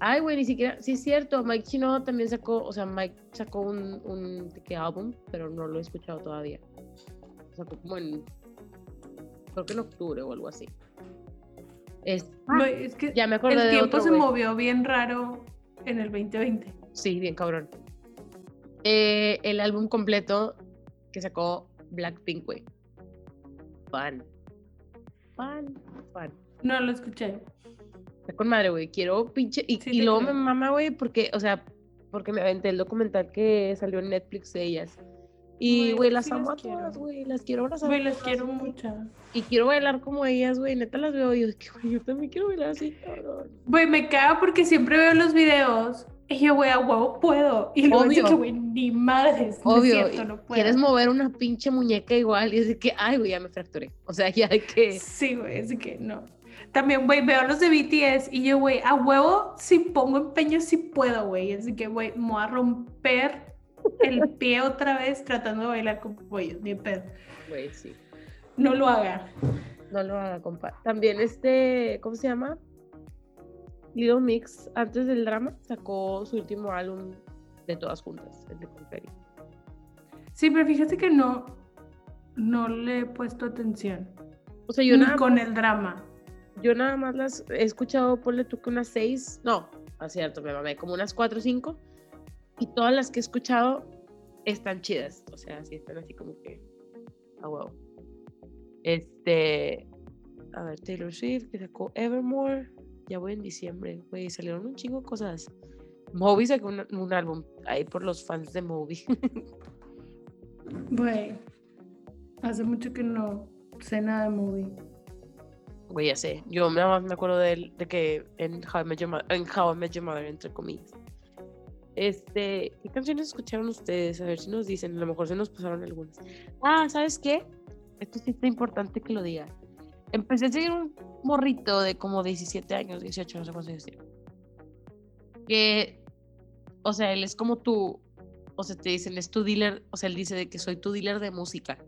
Ay, güey, ni siquiera, sí es cierto, Mike Chino también sacó, o sea, Mike sacó un, un ¿de qué álbum, pero no lo he escuchado todavía. Sacó como en, creo que en octubre o algo así. Es, ah, es que ya me acordé el tiempo se movió bien raro en el 2020. Sí, bien cabrón. Eh, el álbum completo que sacó Blackpink, güey. Fan. Fan, fan. No lo escuché. Está con madre, güey. Quiero pinche. Y, Sí y te luego creo. me mama, güey, porque, o sea, porque me aventé el documental que salió en Netflix de ellas. Y, Güey, güey, las sí amo las a todas, güey. Las quiero abrazar. Güey, las quiero güey. mucho. Y quiero bailar como ellas, güey. Neta las veo y yo, güey, yo también quiero bailar así, cabrón. Güey, me caga porque siempre veo los videos. Y yo, güey, a huevo puedo. Y luego dice que, güey, ni madres. No es Obvio. cierto, y no puedo. quieres mover una pinche muñeca igual y es de que, ay, güey, ya me fracturé. O sea, (laughs) ya de que. Sí, güey, es de que no. También, güey, veo los de BTS y yo, güey, a huevo, si pongo empeño, sí puedo, güey. Es de que, güey, me voy a romper el pie otra vez tratando de bailar como ellos, ni pedo. Güey, sí. No lo haga. No lo haga, compa. También este, ¿cómo se llama? Little Mix, antes del drama, sacó su último álbum de todas juntas, el de Confetti. Sí, pero fíjate que no, no le he puesto atención. O sea, yo ni nada, con el drama. yo nada más las he escuchado, ponle tú que unas seis, no, es cierto, me mamé, como unas cuatro o cinco. Y todas las que he escuchado están chidas. O sea, sí están así como que. A huevo. Este. A ver, Taylor Swift, que sacó Evermore. Ya voy en diciembre, güey. Salieron un chingo de cosas. Moby sacó un, un álbum ahí por los fans de Moby. Güey, hace mucho que no sé nada de movie. Güey, ya sé. Yo nada más me acuerdo de, él- de que en How, I Met Your Mother, en How I Met Your Mother, entre comillas. Este, ¿qué canciones escucharon ustedes? A ver si nos dicen, a lo mejor se nos pasaron algunas. Ah, ¿sabes qué? Esto sí está importante que lo diga. Empecé a seguir un morrito de como 17 años, 18, no sé cuántos años tiene. Que, o sea, él es como tu, o sea, te dicen, es tu dealer, o sea, él dice de que soy tu dealer de música.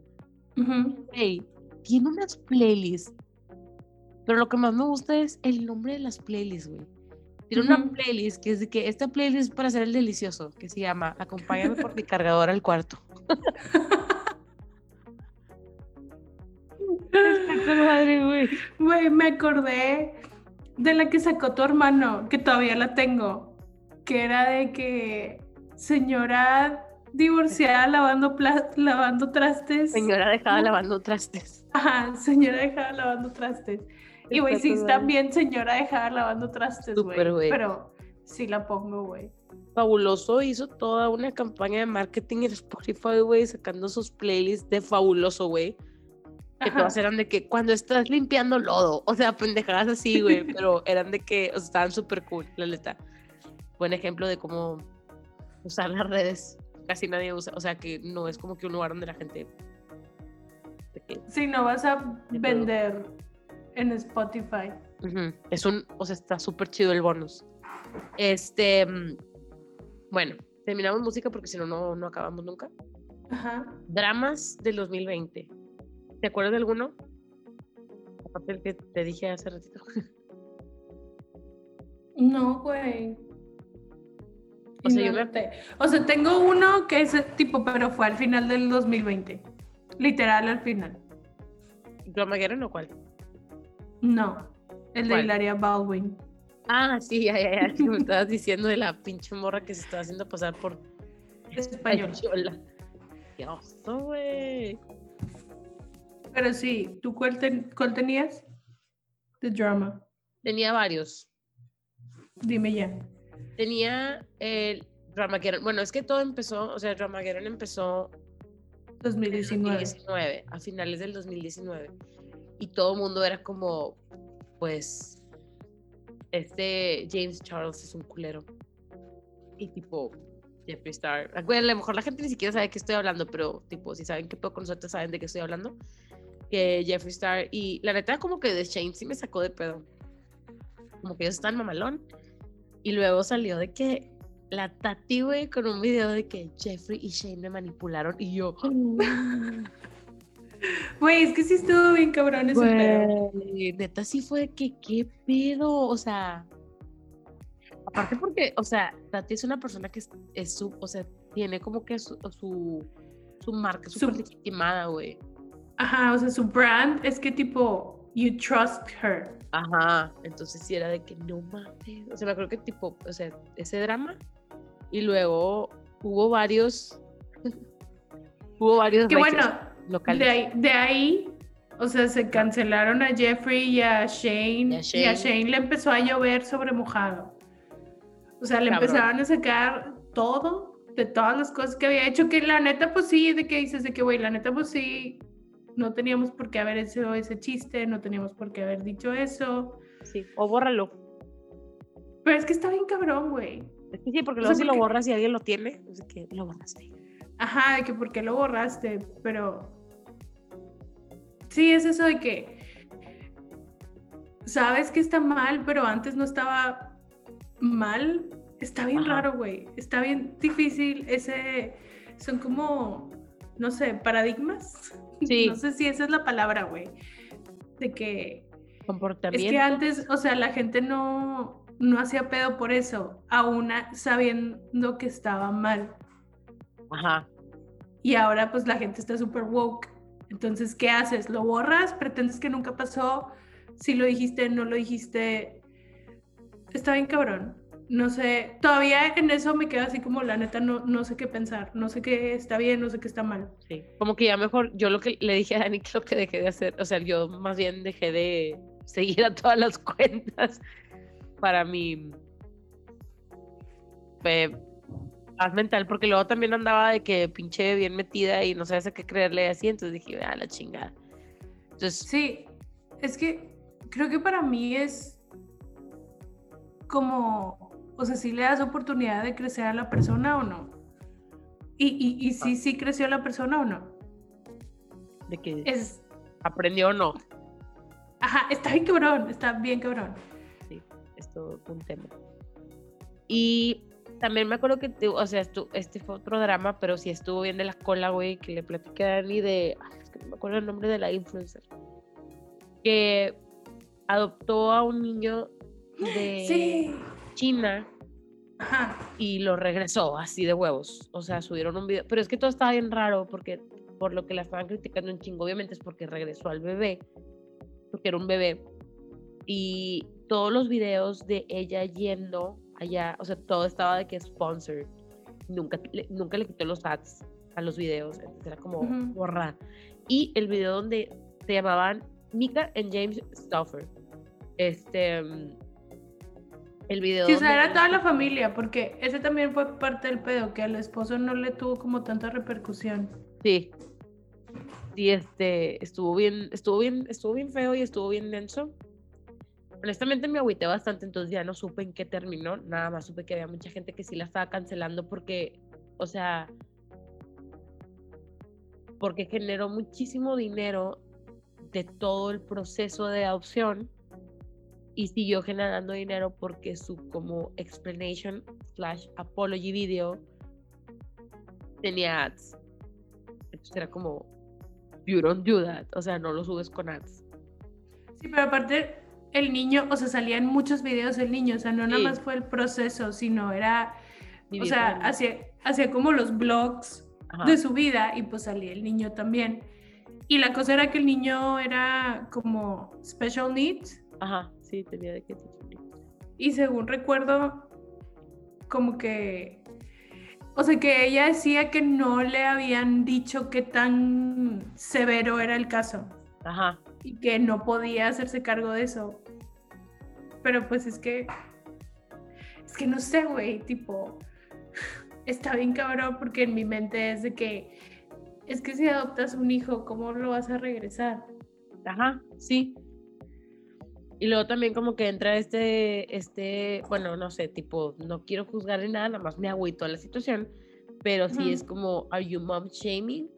Ujú. Güey, tiene unas playlists. Pero lo que más me gusta es el nombre de las playlists, güey. Tiene una playlist que es de que esta playlist es para hacer el delicioso, que se llama Acompáñame por mi cargador al cuarto. Madre, (laughs) güey. Güey, me acordé de la que sacó tu hermano, que todavía la tengo, que era de que señora divorciada lavando, lavando trastes. Señora dejada lavando trastes. Ajá, señora dejada lavando trastes. Y güey, sí, bien señora dejada lavando trastes, güey. Pero sí la pongo, güey. Fabuloso hizo toda una campaña de marketing en Spotify, güey, sacando sus playlists de Fabuloso, güey. Que Ajá. todas eran de que cuando estás limpiando lodo, o sea, pendejadas así, güey, (laughs) pero eran de que o sea, estaban súper cool, la neta. Buen ejemplo de cómo usar las redes. Casi nadie usa, o sea, que no es como que un lugar donde la gente. Si no vas a De todo. En Spotify. Es un, o sea, está súper chido el bonus. Este, mm, bueno, terminamos música porque si no, no, no acabamos nunca. Ajá. Dramas del 2020. ¿Te acuerdas de alguno? Aparte del que te dije hace ratito. (laughs) No, güey. O sea, yo me-. O sea, tengo uno que es tipo, pero fue al final del 2020. Literal al final. ¿Dramageddon o cuál? No, el de. Hilaria Baldwin. Ah, sí, ya, ya, ya. que me estabas diciendo de la pinche morra que se estaba haciendo pasar por Español. española. Qué oso, güey. Pero sí, ¿tú cuál, ten- cuál tenías? De drama. Tenía varios. Dime ya. Tenía el Dramageddon. Bueno, es que todo empezó, o sea, Dramageddon empezó en el 2019. 2019, a finales del 2019. Y todo el mundo era como, pues, este James Charles es un culero. Y tipo, Jeffree Star. Güey, a lo mejor la gente ni siquiera sabe de qué estoy hablando, pero tipo, si saben qué puedo con nosotros, saben de qué estoy hablando. Que Jeffree Star. Y la neta, como que de Shane sí me sacó de pedo. Como que ellos están mamalón. Y luego salió de que la Tati, güey, con un video de que Jeffrey y Shane me manipularon. Y yo, (laughs) Güey, es que sí estuvo bien cabrón ese pedo. Neta sí fue que qué pedo, o sea, aparte porque, o sea, Tati es una persona que es, es su, o sea, tiene como que su, su, su marca Su- súper legitimada, güey. Ajá, o sea, su brand es que tipo, you trust her. Ajá, entonces sí era de que no mames, o sea, me acuerdo que tipo, o sea, ese drama y luego hubo varios, (laughs) hubo varios Que bueno, locales. de ahí, de ahí, o sea, se cancelaron a Jeffrey y a Shane. Y a Y a Shane. Le empezó a llover sobre mojado. O sea, le Cabrón. empezaron a sacar todo de todas las cosas que había hecho. Que la neta, pues sí, de que dices de que, güey, la neta, pues sí, no teníamos por qué haber hecho ese chiste, no teníamos por qué haber dicho eso. Sí, o bórralo. Pero es que está bien cabrón, güey. Es que sí, porque O luego sea, si lo borras y alguien lo tiene, es que lo borraste. Ajá, de que por qué lo borraste, pero sí es eso de que sabes que está mal, pero antes no estaba mal. Está bien Ajá. raro, güey. Está bien difícil. Ese son como, no sé, paradigmas. Sí. (laughs) No sé si esa es la palabra, güey. De que Comportamiento. es que antes, o sea, la gente no, no hacía pedo por eso, aún sabiendo que estaba mal. Ajá. Y ahora pues la gente está súper woke. Entonces, ¿qué haces? ¿Lo borras? ¿Pretendes que nunca pasó? Si lo dijiste, no lo dijiste. Está bien cabrón. No sé, todavía en eso me quedo así como la neta, no, no sé qué pensar, no sé qué está bien, no sé qué está mal. Sí, como que ya mejor, yo lo que le dije a Dani que lo que dejé de hacer, o sea, yo más bien dejé de (laughs) seguir a todas las (laughs) cuentas para mi eh, paz mental, porque luego también andaba de que pinche bien metida y no sabes a qué creerle así, entonces dije, a la chingada. Entonces, Sí, es que creo que para mí es como, o sea, si le das oportunidad de crecer a la persona o no. Y, y, y si sí creció la persona o no. de que Es, aprendió o no, ajá, está bien cabrón, está bien cabrón. sí, es todo un tema. Y también me acuerdo que, te- o sea, estu- este fue otro drama, pero sí estuvo bien de la cola, güey, que le platiqué a Dani de, ay, es que no me acuerdo el nombre de la influencer, que adoptó a un niño de Sí, China ajá. y lo regresó así de huevos. O sea, subieron un video. Pero es que todo estaba bien raro porque por lo que la estaban criticando un chingo, obviamente es porque regresó al bebé, porque era un bebé. Y todos los videos de ella yendo allá, o sea, todo estaba de que sponsored. Nunca le, nunca le quitó los ads a los videos, entonces era como Ujú. borrar. Y el video donde se llamaban Mika and James Stauffer. Este. mm, El video. Sí, o sea, era toda la familia, porque ese también fue parte del pedo, que al esposo no le tuvo como tanta repercusión. Sí. Sí, este, estuvo bien, estuvo bien, estuvo bien feo y estuvo bien denso. Honestamente me agüité bastante, entonces ya no supe en qué terminó, nada más supe que había mucha gente que sí la estaba cancelando porque, o sea, porque generó muchísimo dinero de todo el proceso de adopción y siguió generando dinero porque su como explanation slash apology video tenía ads. Entonces era como, you don't do that. O sea, no lo subes con ads. Sí, pero aparte, el niño, o sea, salían muchos videos del niño, o sea, no nada más fue el proceso, sino era, o sea, hacía, hacía como los blogs Ajá. de su vida y pues salía el niño también. Y la cosa era que el niño era como special needs Ajá, sí, tenía de que y según recuerdo, como que, o sea, que ella decía que no le habían dicho qué tan severo era el caso Ajá. Y que no podía hacerse cargo de eso. Pero pues es que, es que no sé, güey, tipo, (laughs) está bien cabrón porque en mi mente es de que, es que si adoptas un hijo, ¿cómo lo vas a regresar? Ajá, sí. Y luego también como que entra este, este, bueno, no sé, tipo, no quiero juzgar ni nada, nada más me agüito la situación, pero sí Ujú. es como, ¿are you mom shaming?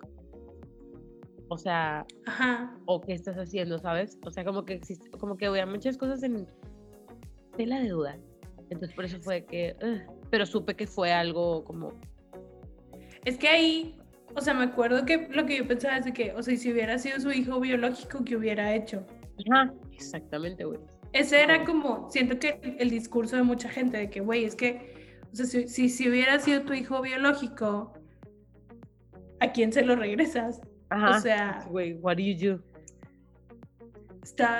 O sea, Ajá. ¿o qué estás haciendo, sabes? O sea, como que existe, como que había muchas cosas en tela de duda. Entonces por eso fue que, ugh, pero supe que fue algo como, Es que ahí, o sea, me acuerdo que lo que yo pensaba es de que, o sea, si hubiera sido su hijo biológico, ¿qué hubiera hecho? ajá, exactamente, güey. Ese era como, siento que el, el discurso de mucha gente, de que, güey, es que, o sea, si, si, si hubiera sido tu hijo biológico, ¿a quién se lo regresas? Ajá. sea- güey, what do you do? Está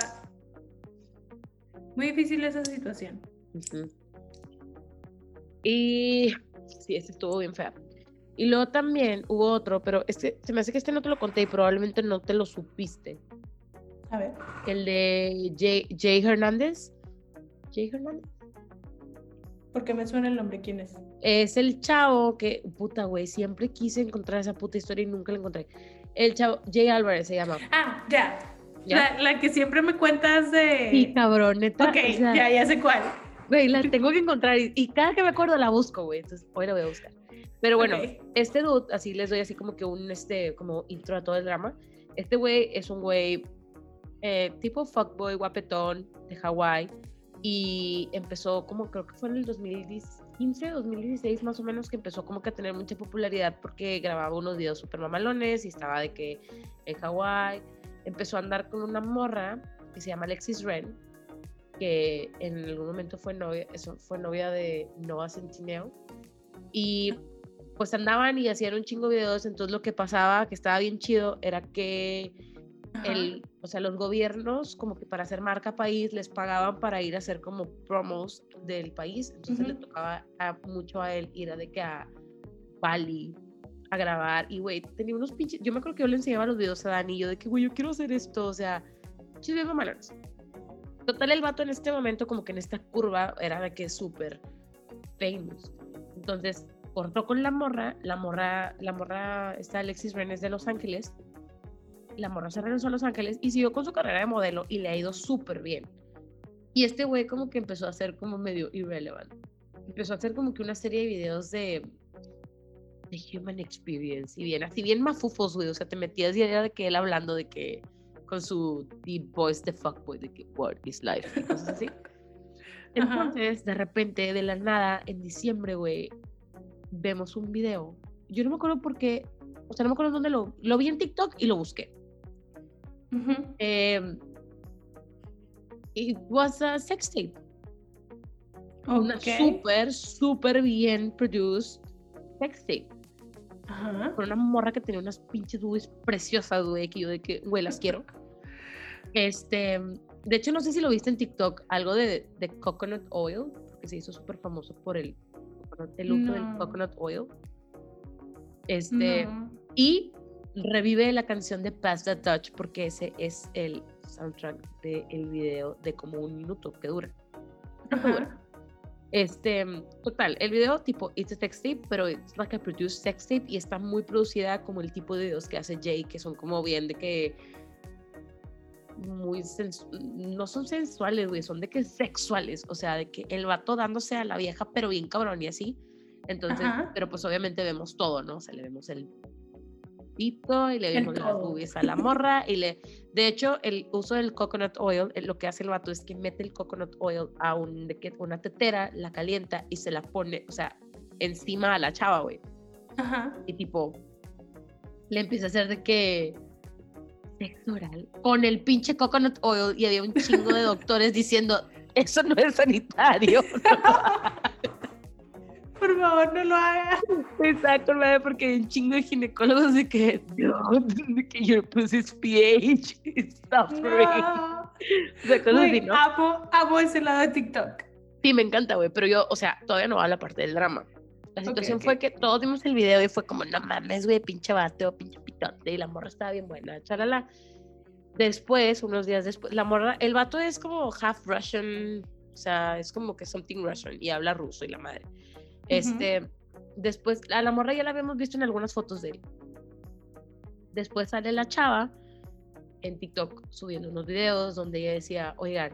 muy difícil esa situación. Ujú. Y sí, este estuvo bien fea. Y luego también hubo otro, pero este, se me hace que este no te lo conté y probablemente no te lo supiste. A ver. El de Jay, Jay Hernández. Jay Hernández. ¿Por qué me suena el nombre? ¿Quién es? Es el chavo que, puta, güey, siempre quise encontrar esa puta historia y nunca la encontré. El chavo, Jay Álvarez se llama. Ah, ya. ¿Ya? La, la que siempre me cuentas de... Sí, cabrón, neta. ok, o sea, ya, ya sé cuál. Güey, la tengo que encontrar y, y cada que me acuerdo la busco, güey. Entonces, hoy la voy a buscar. Pero bueno, Ok. este dude, así les doy así como que un, este, como intro a todo el drama. Este güey es un güey eh, tipo fuckboy, guapetón, de Hawái. Y empezó como, creo que fue en el 2015, 2016 más o menos, que empezó como que a tener mucha popularidad porque grababa unos videos súper mamalones y estaba de que en Hawái. Empezó a andar con una morra que se llama Alexis Ren, que en algún momento fue novia, eso, fue novia de Noah Centineo. Y pues andaban y hacían un chingo de videos, entonces lo que pasaba, que estaba bien chido, era que Ajá. el, o sea, los gobiernos como que para hacer marca país les pagaban para ir a hacer como promos del país, entonces le Ujú. tocaba a- mucho a él ir a de que a Bali a grabar y güey, tenía unos pinches, yo me acuerdo que yo le enseñaba los videos a Dani y yo de que güey, yo quiero hacer esto, o sea, chido malones. Total, el vato en este momento como que en esta curva era de que súper famous. Entonces, cortó con la morra, la morra, la morra, está Alexis Renes de Los Ángeles, la morra se regresó a Los Ángeles y siguió con su carrera de modelo y le ha ido súper bien. Y este güey como que empezó a hacer como medio irrelevant. Empezó a hacer como que una serie de videos de, de human experience y bien, así bien mafufos, güey. O sea, te metías y era de que él hablando de que con su deep voice de fuckboy, de que what is life y cosas así. (laughs) Entonces, de repente, de la nada, en diciembre, güey, vemos un video. Yo no me acuerdo por qué, o sea, no me acuerdo dónde lo, lo vi en TikTok y lo busqué. Um, it was a sex tape. Una Ok. súper, súper bien produced sex tape. Ajá. Con una morra que tenía unas pinches boobies preciosas, güey, que yo de que, güey, las quiero. Este, de hecho, no sé si lo viste en TikTok, algo de, de coconut oil, que se hizo súper famoso por el, el uso del coconut oil. Este, No. y revive la canción de Pass the Touch porque ese es el soundtrack del video de como un minuto que dura. Ajá. Este, total, el video tipo It's a sex tape, pero it's like a produced sex tape y está muy producida como el tipo de videos que hace Jay, que son como bien de que muy no son sensuales, güey, son de que sexuales, o sea, de que el vato dándose a la vieja, pero bien cabrón y así. Entonces, Ajá. pero pues obviamente vemos todo, ¿no? O sea, le vemos el pito y le vemos las boobies a la morra y le de hecho el uso del coconut oil eh, lo que hace el vato es que mete el coconut oil a un, una tetera la calienta y se la pone o sea encima a la chava güey. Ajá. y tipo le empieza a hacer de que sexo oral con el pinche coconut oil y había un chingo de doctores diciendo eso no es sanitario (laughs) (laughs) Por favor, no lo hagas. Exacto, madre, porque hay un chingo de ginecólogos de que, no, de que your pussy's pH is suffering. No. O sea, cosas así, Güey, ¿no? amo, amo ese lado de TikTok. Sí, me encanta, güey, pero yo, o sea, todavía no va a la parte del drama. La situación ok. fue que todos vimos el video y fue como, no mames, güey, pinche vato, pinche pitote, y la morra estaba bien buena, charala. Después, unos días después, la morra, el vato es como half Russian, o sea, es como que something Russian y habla ruso y la madre. Este, después, a la morra ya la habíamos visto en algunas fotos de él. Después sale la chava en TikTok subiendo unos videos donde ella decía, oigan,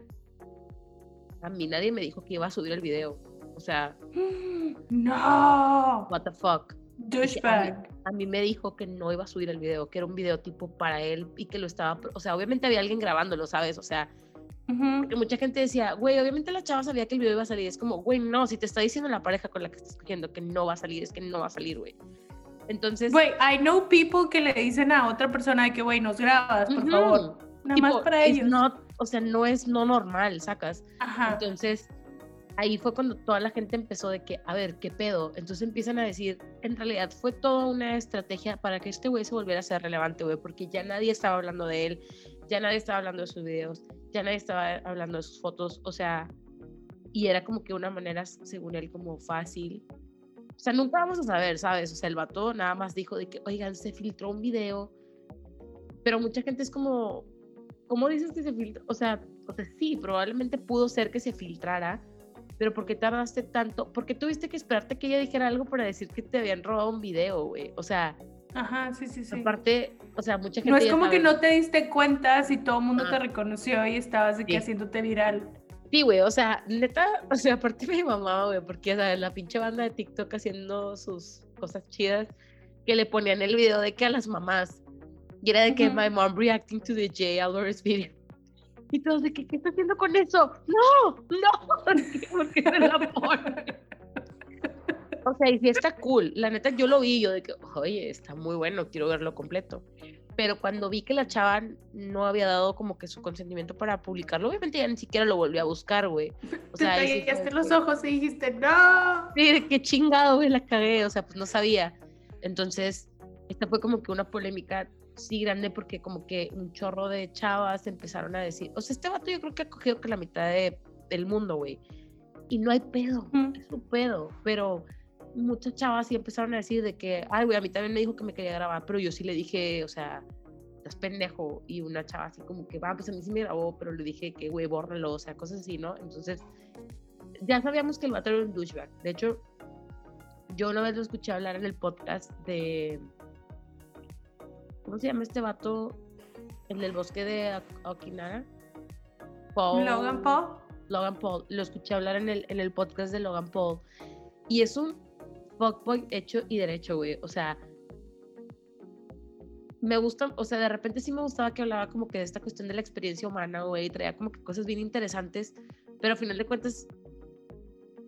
a mí nadie me dijo que iba a subir el video. O sea, (gasps) No. what the fuck. Douchebag. A mí me dijo que no iba a subir el video, que era un video tipo para él y que lo estaba, o sea, obviamente había alguien grabándolo, ¿sabes? O sea, Ujú. que mucha gente decía, güey, obviamente la chava sabía que el video iba a salir. Es como, güey, no, si te está diciendo la pareja con la que estás cogiendo que no va a salir, es que no va a salir, güey. Entonces, Güey, I know people que le dicen a otra persona de que, güey, nos grabas, por ujú, favor. Nada tipo, más para ellos. not- o sea, no es no normal, sacas. Ajá. Entonces, ahí fue cuando toda la gente empezó de que, a ver, ¿qué pedo? Entonces empiezan a decir, en realidad fue toda una estrategia para que este güey se volviera a ser relevante, güey, porque ya nadie estaba hablando de él, ya nadie estaba hablando de sus videos, ya nadie estaba hablando de sus fotos, o sea, y era como que una manera, según él, como fácil. O sea, nunca vamos a saber, ¿sabes? O sea, el vato nada más dijo de que, oigan, se filtró un video, pero mucha gente es como, ¿cómo dices que se filtró? O sea, o sea, sí, probablemente pudo ser que se filtrara, pero ¿por qué tardaste tanto? ¿Por qué tuviste que esperarte que ella dijera algo para decir que te habían robado un video, güey? O sea, Ajá, sí, sí, sí. aparte, o sea, mucha gente No es como que sabe- no te diste cuenta si todo el mundo Ah. te reconoció y estabas de que Sí. haciéndote viral. Sí, güey, o sea, neta, (laughs) o sea, aparte me mamaba, güey, porque, ¿sabes? La pinche banda de TikTok haciendo sus cosas chidas, que le ponían el video de que a las mamás, y era de que Ujú. my mom reacting to the Jay Alvarez video. Y todos de que, ¿qué está haciendo con eso? No, no, ¿por qué, ¿Por qué se la pone? O sea, y sí está cool. La neta, yo lo vi, yo de que, oye, está muy bueno, quiero verlo completo. pero cuando vi que la chava no había dado como que su consentimiento para publicarlo, obviamente ya ni siquiera lo volví a buscar, güey. O Te sea, sí fue tallaste de los ojos y dijiste, no. Sí, de qué chingado, güey, la cagué, o sea, pues no sabía. Entonces, esta fue como que una polémica sí grande porque como que un chorro de chavas empezaron a decir, o sea, este vato yo creo que ha cogido que la mitad de, del mundo, güey. Y no hay pedo, Ujú. es un pedo, pero muchas chavas sí empezaron a decir de que, ay, güey, a mí también me dijo que me quería grabar, pero yo sí le dije, o sea, estás pendejo. Y una chava así como que, va, pues a mí sí me grabó, pero le dije que, güey, bórralo, o sea, cosas así, ¿no? Entonces, ya sabíamos que el vato era un douchebag. De hecho, yo una vez lo escuché hablar en el podcast de. ¿Cómo se llama este vato? El del bosque de Ok- Okinawa. Paul- Logan Paul. Logan Paul. Lo escuché hablar en el, en el podcast de Logan Paul. Y es un fuckboy hecho y derecho, güey. O sea, me gusta, o sea, de repente sí me gustaba que hablaba como que de esta cuestión de la experiencia humana, güey. Traía como que cosas bien interesantes. Pero a final de cuentas,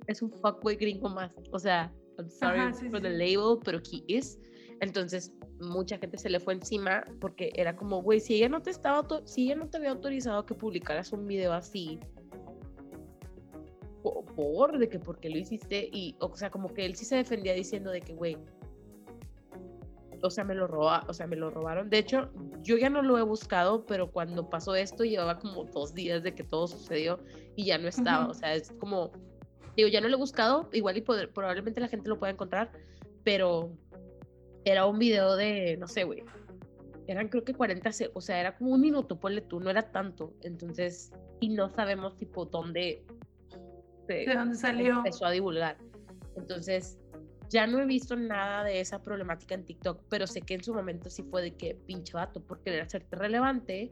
es un fuckboy gringo más. O sea, I'm sorry Ajá, sí, for sí. the label, pero he is. Entonces, mucha gente se le fue encima porque era como, güey, si ella no te estaba, si ella no te había autorizado que publicaras un video así, por, de que por qué lo hiciste, y, o sea, como que él sí se defendía diciendo de que, güey, o sea, me lo roba, o sea, me lo robaron. De hecho, yo ya no lo he buscado, pero cuando pasó esto llevaba como dos días de que todo sucedió y ya no estaba. Ujú. O sea, es como, digo, ya no lo he buscado, igual y poder- probablemente la gente lo pueda encontrar, pero era un video de, no sé, güey. Eran creo que 40, se- o sea, era como un minuto, ponle tú, no era tanto. Entonces, y no sabemos tipo dónde se ¿De dónde salió? empezó a divulgar. Entonces, ya no he visto nada de esa problemática en TikTok, pero sé que en su momento sí fue de que pinche vato, por querer hacerte relevante,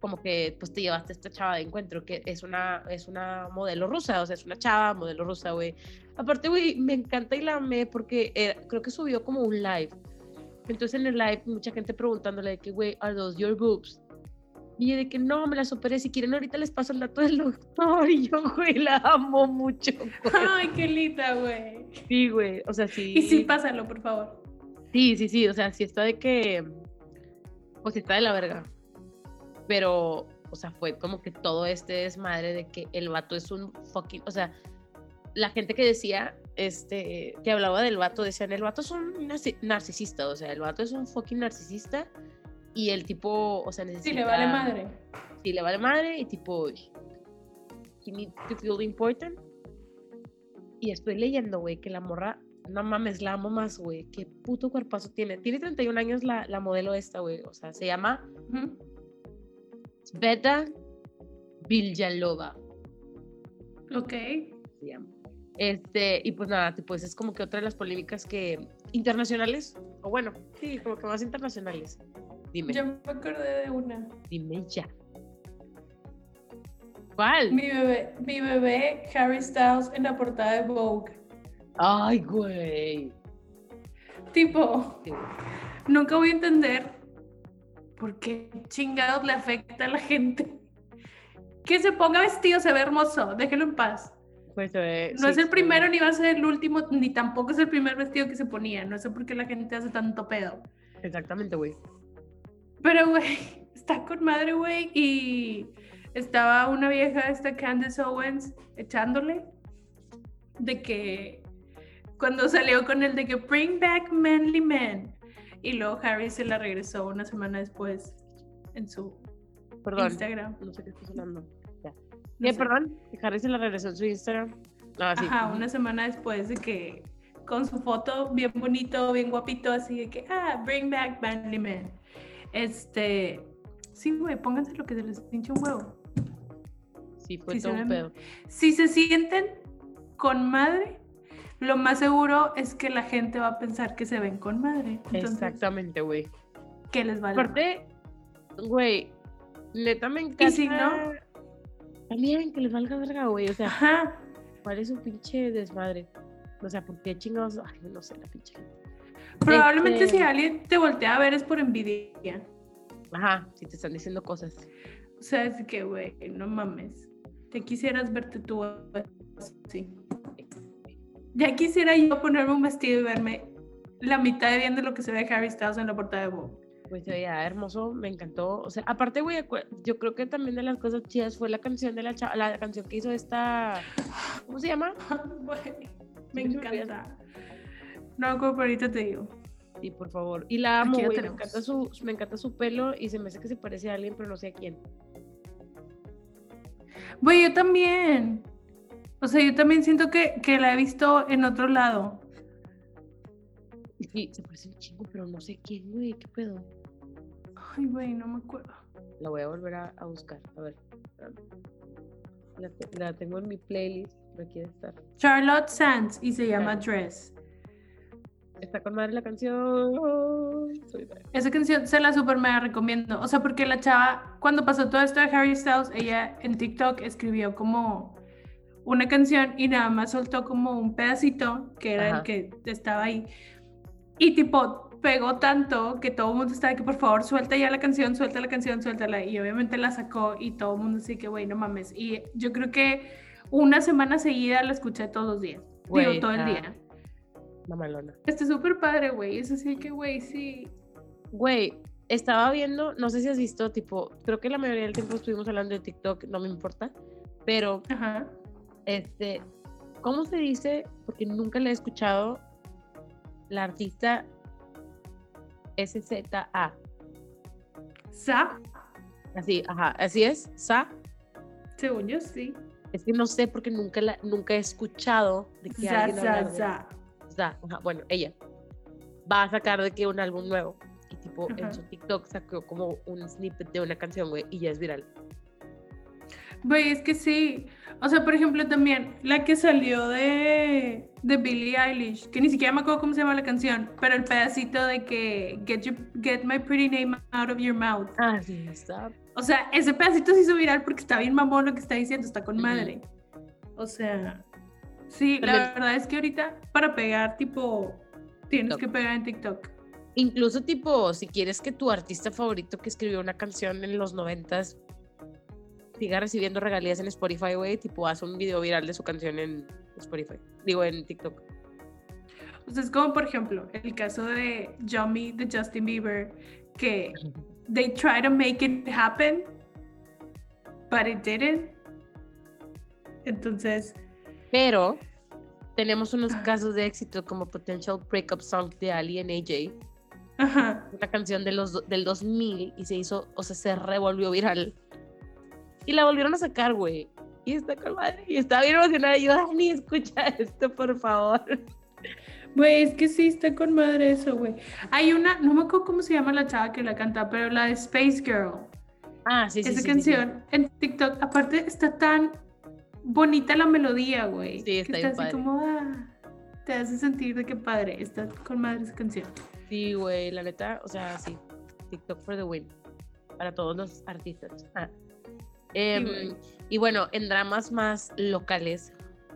como que pues te llevaste a esta chava de encuentro, que es una, es una modelo rusa, o sea, es una chava modelo rusa, güey. Aparte, güey, me encanta y la amé porque era- creo que subió como un live. Entonces en el live mucha gente preguntándole de que, güey, are those your boobs? Y ella de que no, me las operé, si quieren ahorita les paso el dato del doctor. (laughs) Y yo, güey, la amo mucho. güey. Ay, qué linda, güey. Sí, güey, o sea, sí. Y sí, pásalo, por favor. Sí, sí, sí, o sea, sí está de que, pues está de la verga. Pero, o sea, fue como que todo este desmadre de que el vato es un fucking, o sea, la gente que decía, este, que hablaba del vato, decían, el vato es un narci- narcisista, o sea, el vato es un fucking narcisista y el tipo, o sea, necesita... Sí, le vale madre. Sí, le vale madre y tipo, he needs to feel important. Y estoy leyendo, güey, que la morra, no mames, la amo más, güey. Qué puto cuerpazo tiene. Tiene 31 años la, la modelo esta, güey. O sea, se llama Ujú. Sveta Vilyalova. Ok. se llama. Este, y pues nada, pues es como que otra de las polémicas que internacionales, o bueno, sí, como que más internacionales. Dime, Yo me acordé de una. dime ya. ¿Cuál? Mi bebé, mi bebé Harry Styles en la portada de Vogue. Ay, güey. Tipo, Sí, nunca voy a entender por qué chingados le afecta a la gente. Que se ponga vestido, se ve hermoso, déjelo en paz. Pues, eh, No sí, es el sí. primero ni va a ser el último, ni tampoco es el primer vestido que se ponía. No sé por qué la gente hace tanto pedo. Exactamente, güey. Pero, güey, (laughs) está con madre, güey. Y estaba una vieja, esta Candace Owens, echándole de que cuando salió con el de que bring back manly men. Y luego Harry se la regresó una semana después en su Perdón. Instagram. No sé qué estás hablando. Ya. No ¿Qué, sé. perdón? Harry se la regresó en su Instagram. No, sí. Ajá, una semana después de que con su foto bien bonito, bien guapito, así de que, ah, bring back manly men. Este, sí, güey, pónganse lo que se les pinche un huevo. Sí, fue se todo un pedo. Si se sienten con madre, lo más seguro es que la gente va a pensar que se ven con madre. Entonces, Exactamente, güey. ¿qué les vale? Aparte, güey, neta me encanta. Y si no, También que les valga verga, güey. O sea, ajá, ¿cuál es un pinche desmadre? O sea, ¿por qué chingados? Ay, no sé, la pinche gente. Probablemente Este- si alguien te voltea a ver es por envidia. Ajá, si te están diciendo cosas. O sea, es que, güey, no mames. Te quisieras verte tú así. Ya quisiera yo ponerme un vestido y verme la mitad de bien de lo que se ve Harry Styles en la portada de Vogue. Pues veía hermoso, me encantó. O sea, aparte, güey, yo creo que también de las cosas chidas fue la canción de la chava- la canción que hizo esta. ¿Cómo se llama? (laughs) Güey, me encanta. No, como ahorita te digo. Sí, por favor. Y la amo, Aquí güey. Me encanta, su, me encanta su pelo y se me hace que se parece a alguien, pero no sé a quién. Güey, yo también. O sea, yo también siento que, que la he visto en otro lado. Sí, se parece un chingo, pero no sé quién, güey. ¿Qué pedo? Ay, güey, no me acuerdo. La voy a volver a, a buscar. A ver. La, la tengo en mi playlist. Quiere estar. Charlotte Sands y se llama. Dress. Está con madre la canción. Esa canción se la super mega recomiendo. O sea, porque la chava, cuando pasó todo esto de Harry Styles, ella en TikTok escribió como una canción y nada más soltó como un pedacito que era Ajá. el que estaba ahí. Y tipo, pegó tanto que todo el mundo estaba que por favor suelta ya la canción, suelta la canción, suéltala. Y obviamente la sacó y todo el mundo así que, güey, no mames. Y yo creo que una semana seguida la escuché todos los días. Digo, todo el día. Mamalona. Está súper padre, güey. Es así que, güey, sí. Güey, estaba viendo, no sé si has visto, tipo, creo que la mayoría del tiempo estuvimos hablando de TikTok, no me importa, pero, Ajá. este, ¿cómo se dice? Porque nunca la he escuchado, la artista SZA, Sa, así, ajá, así es, Sa, según yo, sí. es que no sé porque nunca la, nunca he escuchado de que Sa, alguien sa, sa. Sa, ajá, bueno, ella va a sacar de que un álbum nuevo y tipo Ajá. en su TikTok sacó como un snippet de una canción, güey, y ya es viral. Güey, es que sí. O sea, por ejemplo, también la que salió de, de Billie Eilish, que ni siquiera me acuerdo cómo se llama la canción, pero el pedacito de que Get, your- get my pretty name out of your mouth. Ah, sí, está O sea, ese pedacito se hizo viral porque está bien mamón lo que está diciendo, está con madre. O sea, sí, la verdad es que ahorita para pegar, tipo, tienes que pegar en TikTok. Incluso tipo, si quieres que tu artista favorito que escribió una canción en los noventas siga recibiendo regalías en Spotify, güey, tipo, haz un video viral de su canción en Spotify. Digo, en TikTok. O sea, es como, por ejemplo, el caso de Yummy de Justin Bieber, que (laughs) they try to make it happen, but it didn't. Entonces, Pero tenemos unos casos de éxito como Potential Breakup Song de Ali and AJ, ajá. una canción de los, del 2000 y se hizo, o sea, se revolvió viral. Y la volvieron a sacar, güey. Y está con madre. Y estaba bien emocionada. Y yo, Dani, escucha (laughs) esto, por favor. Güey, es que sí está con madre eso, güey. Hay una, no me acuerdo cómo se llama la chava que la canta, pero la de Space Girl. Ah, sí, sí, Esa sí, sí, sí. canción en TikTok, aparte está tan bonita la melodía, güey. Sí, que está está bien así padre. como, ah, te hace sentir de qué padre, está con madre esa canción. Sí, güey, la neta, o sea, sí. TikTok for the win. Para todos los artistas. Ah. Em, y bueno, en dramas más locales.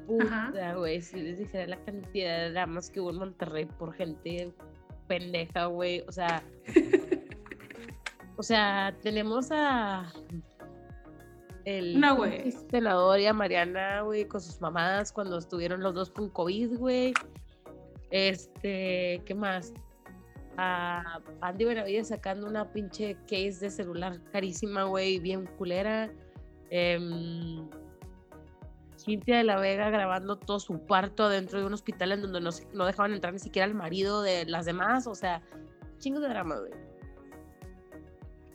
Puta, güey, si les dijera la cantidad de dramas que hubo en Monterrey por gente pendeja, güey. O sea. (laughs) o sea, tenemos a. El No, güey. y a Mariana, güey, con sus mamadas cuando estuvieron los dos con COVID, güey. Este, ¿qué más? A Andy Benavides sacando una pinche case de celular carísima, güey, bien culera. Em, Cintia de la Vega grabando todo su parto dentro de un hospital en donde no, no dejaban entrar ni siquiera al marido de las demás. O sea, chingos de drama, güey.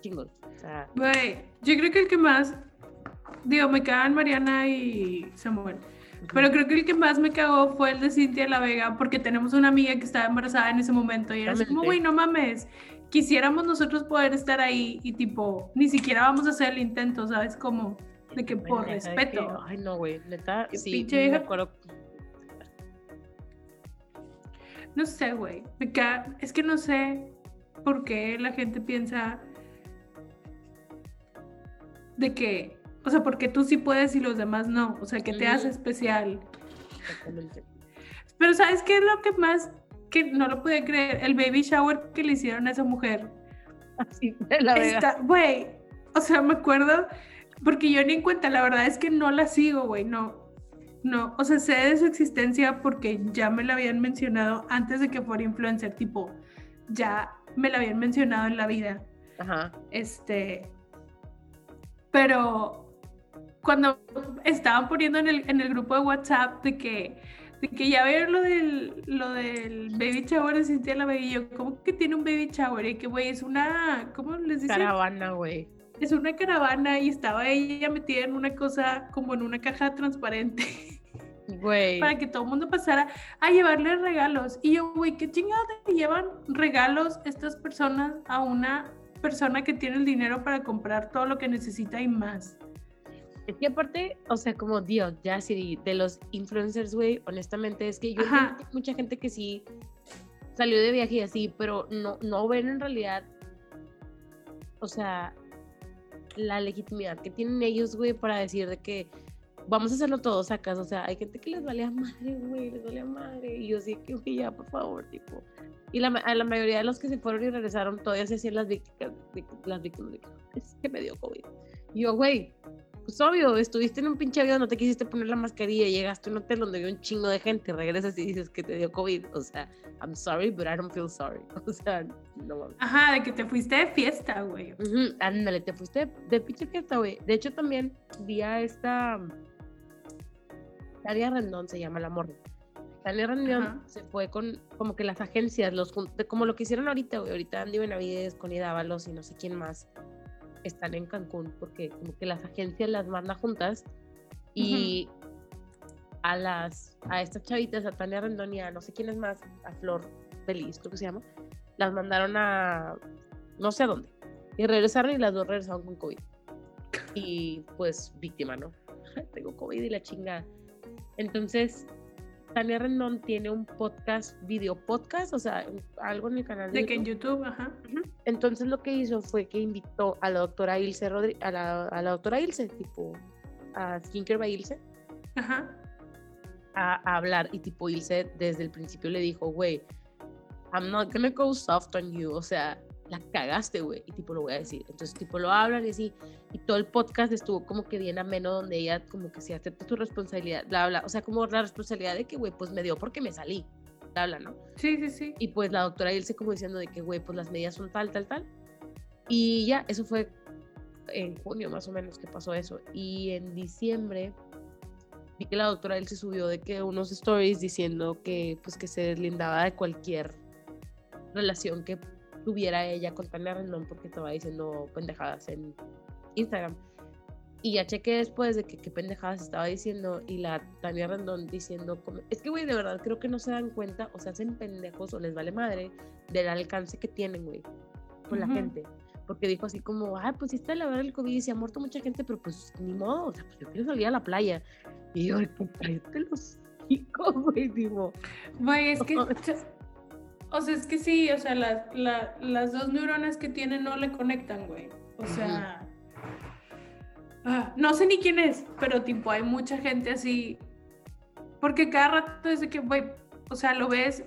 Chingos. O sea, Güey, yo creo que el que más, digo, me cagan Mariana y Samuel, pero creo que el que más me cagó fue el de Cintia La Vega, porque tenemos una amiga que estaba embarazada en ese momento y era así como, güey, no mames, quisiéramos nosotros poder estar ahí y tipo, ni siquiera vamos a hacer el intento, ¿sabes? Como, de que por respeto. que, ay, no, güey. Neta, sí, pinche me vieja. acuerdo. No sé, güey, me es que no sé por qué la gente piensa de que, o sea, porque tú sí puedes y los demás no, o sea, que te hace especial. Exactamente. Pero ¿sabes qué es lo que más que no lo pude creer? El baby shower que le hicieron a esa mujer. Así la güey, o sea, me acuerdo, porque yo ni en cuenta, la verdad es que no la sigo, güey, no, no, o sea, sé de su existencia porque ya me la habían mencionado antes de que fuera influencer, tipo, ya me la habían mencionado en la vida. Ajá. Este, pero cuando estaban poniendo en el, en el grupo de WhatsApp de que, de que ya ver lo del, lo del baby shower de Cintia la Baby, yo, ¿cómo que tiene un baby shower? Y que, güey, es una, ¿cómo les dicen? Caravana, güey. Es una caravana y estaba ella metida en una cosa como en una caja transparente (laughs) Güey. para que todo el mundo pasara a llevarle regalos. Y yo, güey, ¿qué chingados le llevan regalos estas personas a una persona que tiene el dinero para comprar todo lo que necesita y más? Es que aparte, o sea, como Dios, ya sí, de los influencers, güey, honestamente es que yo Ajá. hay mucha gente que sí salió de viaje y así, pero no, no ven en realidad, o sea, la legitimidad que tienen ellos, güey, para decir de que vamos a hacerlo todos sacas, o sea, hay gente que les vale a madre, güey, les vale a madre, y yo sí que, güey, ya, por favor, tipo. Y la, a la mayoría de los que se fueron y regresaron todavía se hacían las víctimas, las víctimas es que me dio COVID. Y yo, güey, pues obvio, estuviste en un pinche avión, no te quisiste poner la mascarilla, llegaste a un hotel donde había un chingo de gente, regresas y dices que te dio COVID. O sea, I'm sorry, but I don't feel sorry. (laughs) O sea, no mames. Ajá, de que te fuiste de fiesta, güey. Ujú, Ándale, te fuiste de pinche fiesta, güey. De hecho, también vi a esta. Tania Rendón se llama la morra. Tania Rendón Ajá. se fue con como que las agencias, los como lo que hicieron ahorita, güey. Ahorita Andy Benavides con Ida Ábalos y no sé quién más están en Cancún porque como que las agencias las manda juntas y a las a estas chavitas, a Tania Rendón y a no sé quién es más, a Flor Feliz, creo que se llama, las mandaron a no sé a dónde. Y regresaron y las dos regresaron con COVID. Y pues víctima, ¿no? (laughs) Tengo COVID y la chinga. Entonces, Tania Rendón tiene un podcast, video podcast, o sea, algo en el canal de, De que en YouTube. Ajá. Entonces lo que hizo fue que invitó a la doctora Ilse Rodri- a la, a la doctora Ilse, tipo a Skincare by Ilse, Ajá. a, a hablar y tipo Ilse desde el principio le dijo, güey, I'm not gonna go soft on you, o sea, la cagaste, güey, y tipo lo voy a decir. Entonces tipo lo hablan y así, y todo el podcast estuvo como que bien ameno donde ella como que se acepta su responsabilidad, bla, bla, o sea, como la responsabilidad de que, güey, pues me dio porque me salí, bla, bla, ¿no? Sí, sí, sí. Y pues la doctora Ilse como diciendo de que, güey, pues las medidas son tal, tal, tal. Y ya, eso fue en junio más o menos que pasó eso. Y en diciembre vi que la doctora Ilse subió de que unos stories diciendo que pues que se deslindaba de cualquier relación que tuviera ella con Tania Rendón porque estaba diciendo pendejadas en Instagram. Y ya chequé después de que qué pendejadas estaba diciendo y la Tania Rendón diciendo, es que, güey, de verdad creo que no se dan cuenta o se hacen pendejos o les vale madre del alcance que tienen, güey, con la Ujú. gente. Porque dijo así como, ah, pues sí está la verdad el COVID y se ha muerto mucha gente, pero pues ni modo, o sea, pues yo quiero salir a la playa. Y yo, cállate los hijos, güey, digo. Güey, es (laughs) que. O sea, es que sí, o sea, las, la- las dos neuronas que tienen no le conectan, güey. O sea. ah, no sé ni quién es, pero tipo, hay mucha gente así. Porque cada rato es de que, güey, o sea, lo ves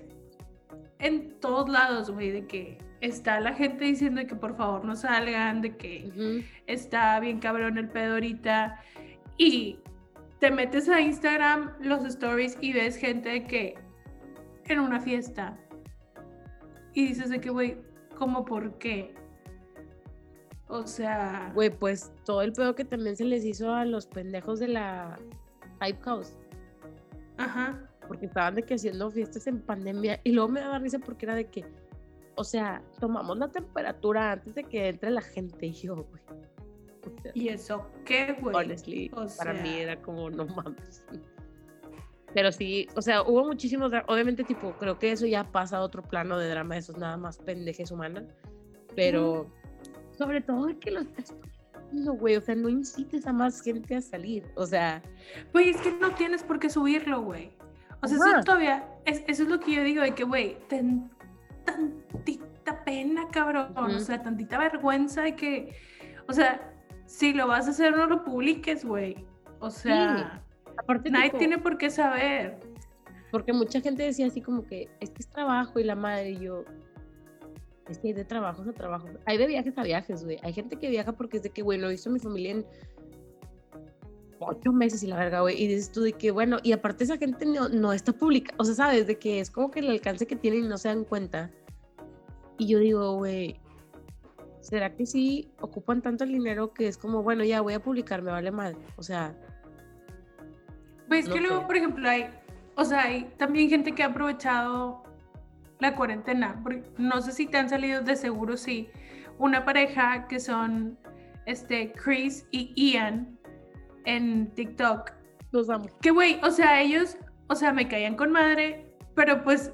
en todos lados, güey, de que está la gente diciendo que por favor no salgan, de que está bien cabrón el pedo ahorita. Y te metes a Instagram, los stories y ves gente de que en una fiesta. Y dices de que, güey, ¿cómo por qué? O sea, Güey, pues todo el pedo que también se les hizo a los pendejos de la Hype House. ajá. porque estaban de que haciendo fiestas en pandemia y luego me daba risa porque era de que, o sea, tomamos la temperatura antes de que entre la gente y yo, güey. O sea, ¿Y eso qué, güey? honestly, o para mí sea- era como, no mames. Pero sí, o sea, hubo muchísimos, obviamente, tipo, creo que eso ya pasa a otro plano de drama, eso es nada más pendejes humanas, pero sobre todo de que lo estás poniendo, güey, o sea, no incites a más gente a salir, o sea, Güey, es que no tienes por qué subirlo, güey. O sea, Ajá. eso todavía, es- eso es lo que yo digo, de que, güey, ten tantita pena, cabrón. O Ujú. sea, tantita vergüenza de que, o sea, si lo vas a hacer, no lo publiques, güey. O sea, aparte, nadie tipo, tiene por qué saber. Porque mucha gente decía así como que es que es trabajo y la madre y yo. Es que hay de trabajos a trabajos. Hay de viajes a viajes, güey. Hay gente que viaja porque es de que, güey, visto a mi familia en ocho meses y la verga, güey. Y dices tú de que, bueno, y aparte esa gente no, no está pública. O sea, sabes, de que es como que el alcance que tienen y no se dan cuenta Y yo digo, güey, ¿será que sí ocupan tanto el dinero que es como, bueno, ya voy a publicar, me vale mal? O sea, Pues que luego, por ejemplo, hay, o sea, hay también gente que ha aprovechado la cuarentena. porque no sé si te han salido de seguro, sí. Una pareja que son este, Chris y Ian en TikTok. los amo. Que güey, o sea, ellos, o sea, me caían con madre, pero pues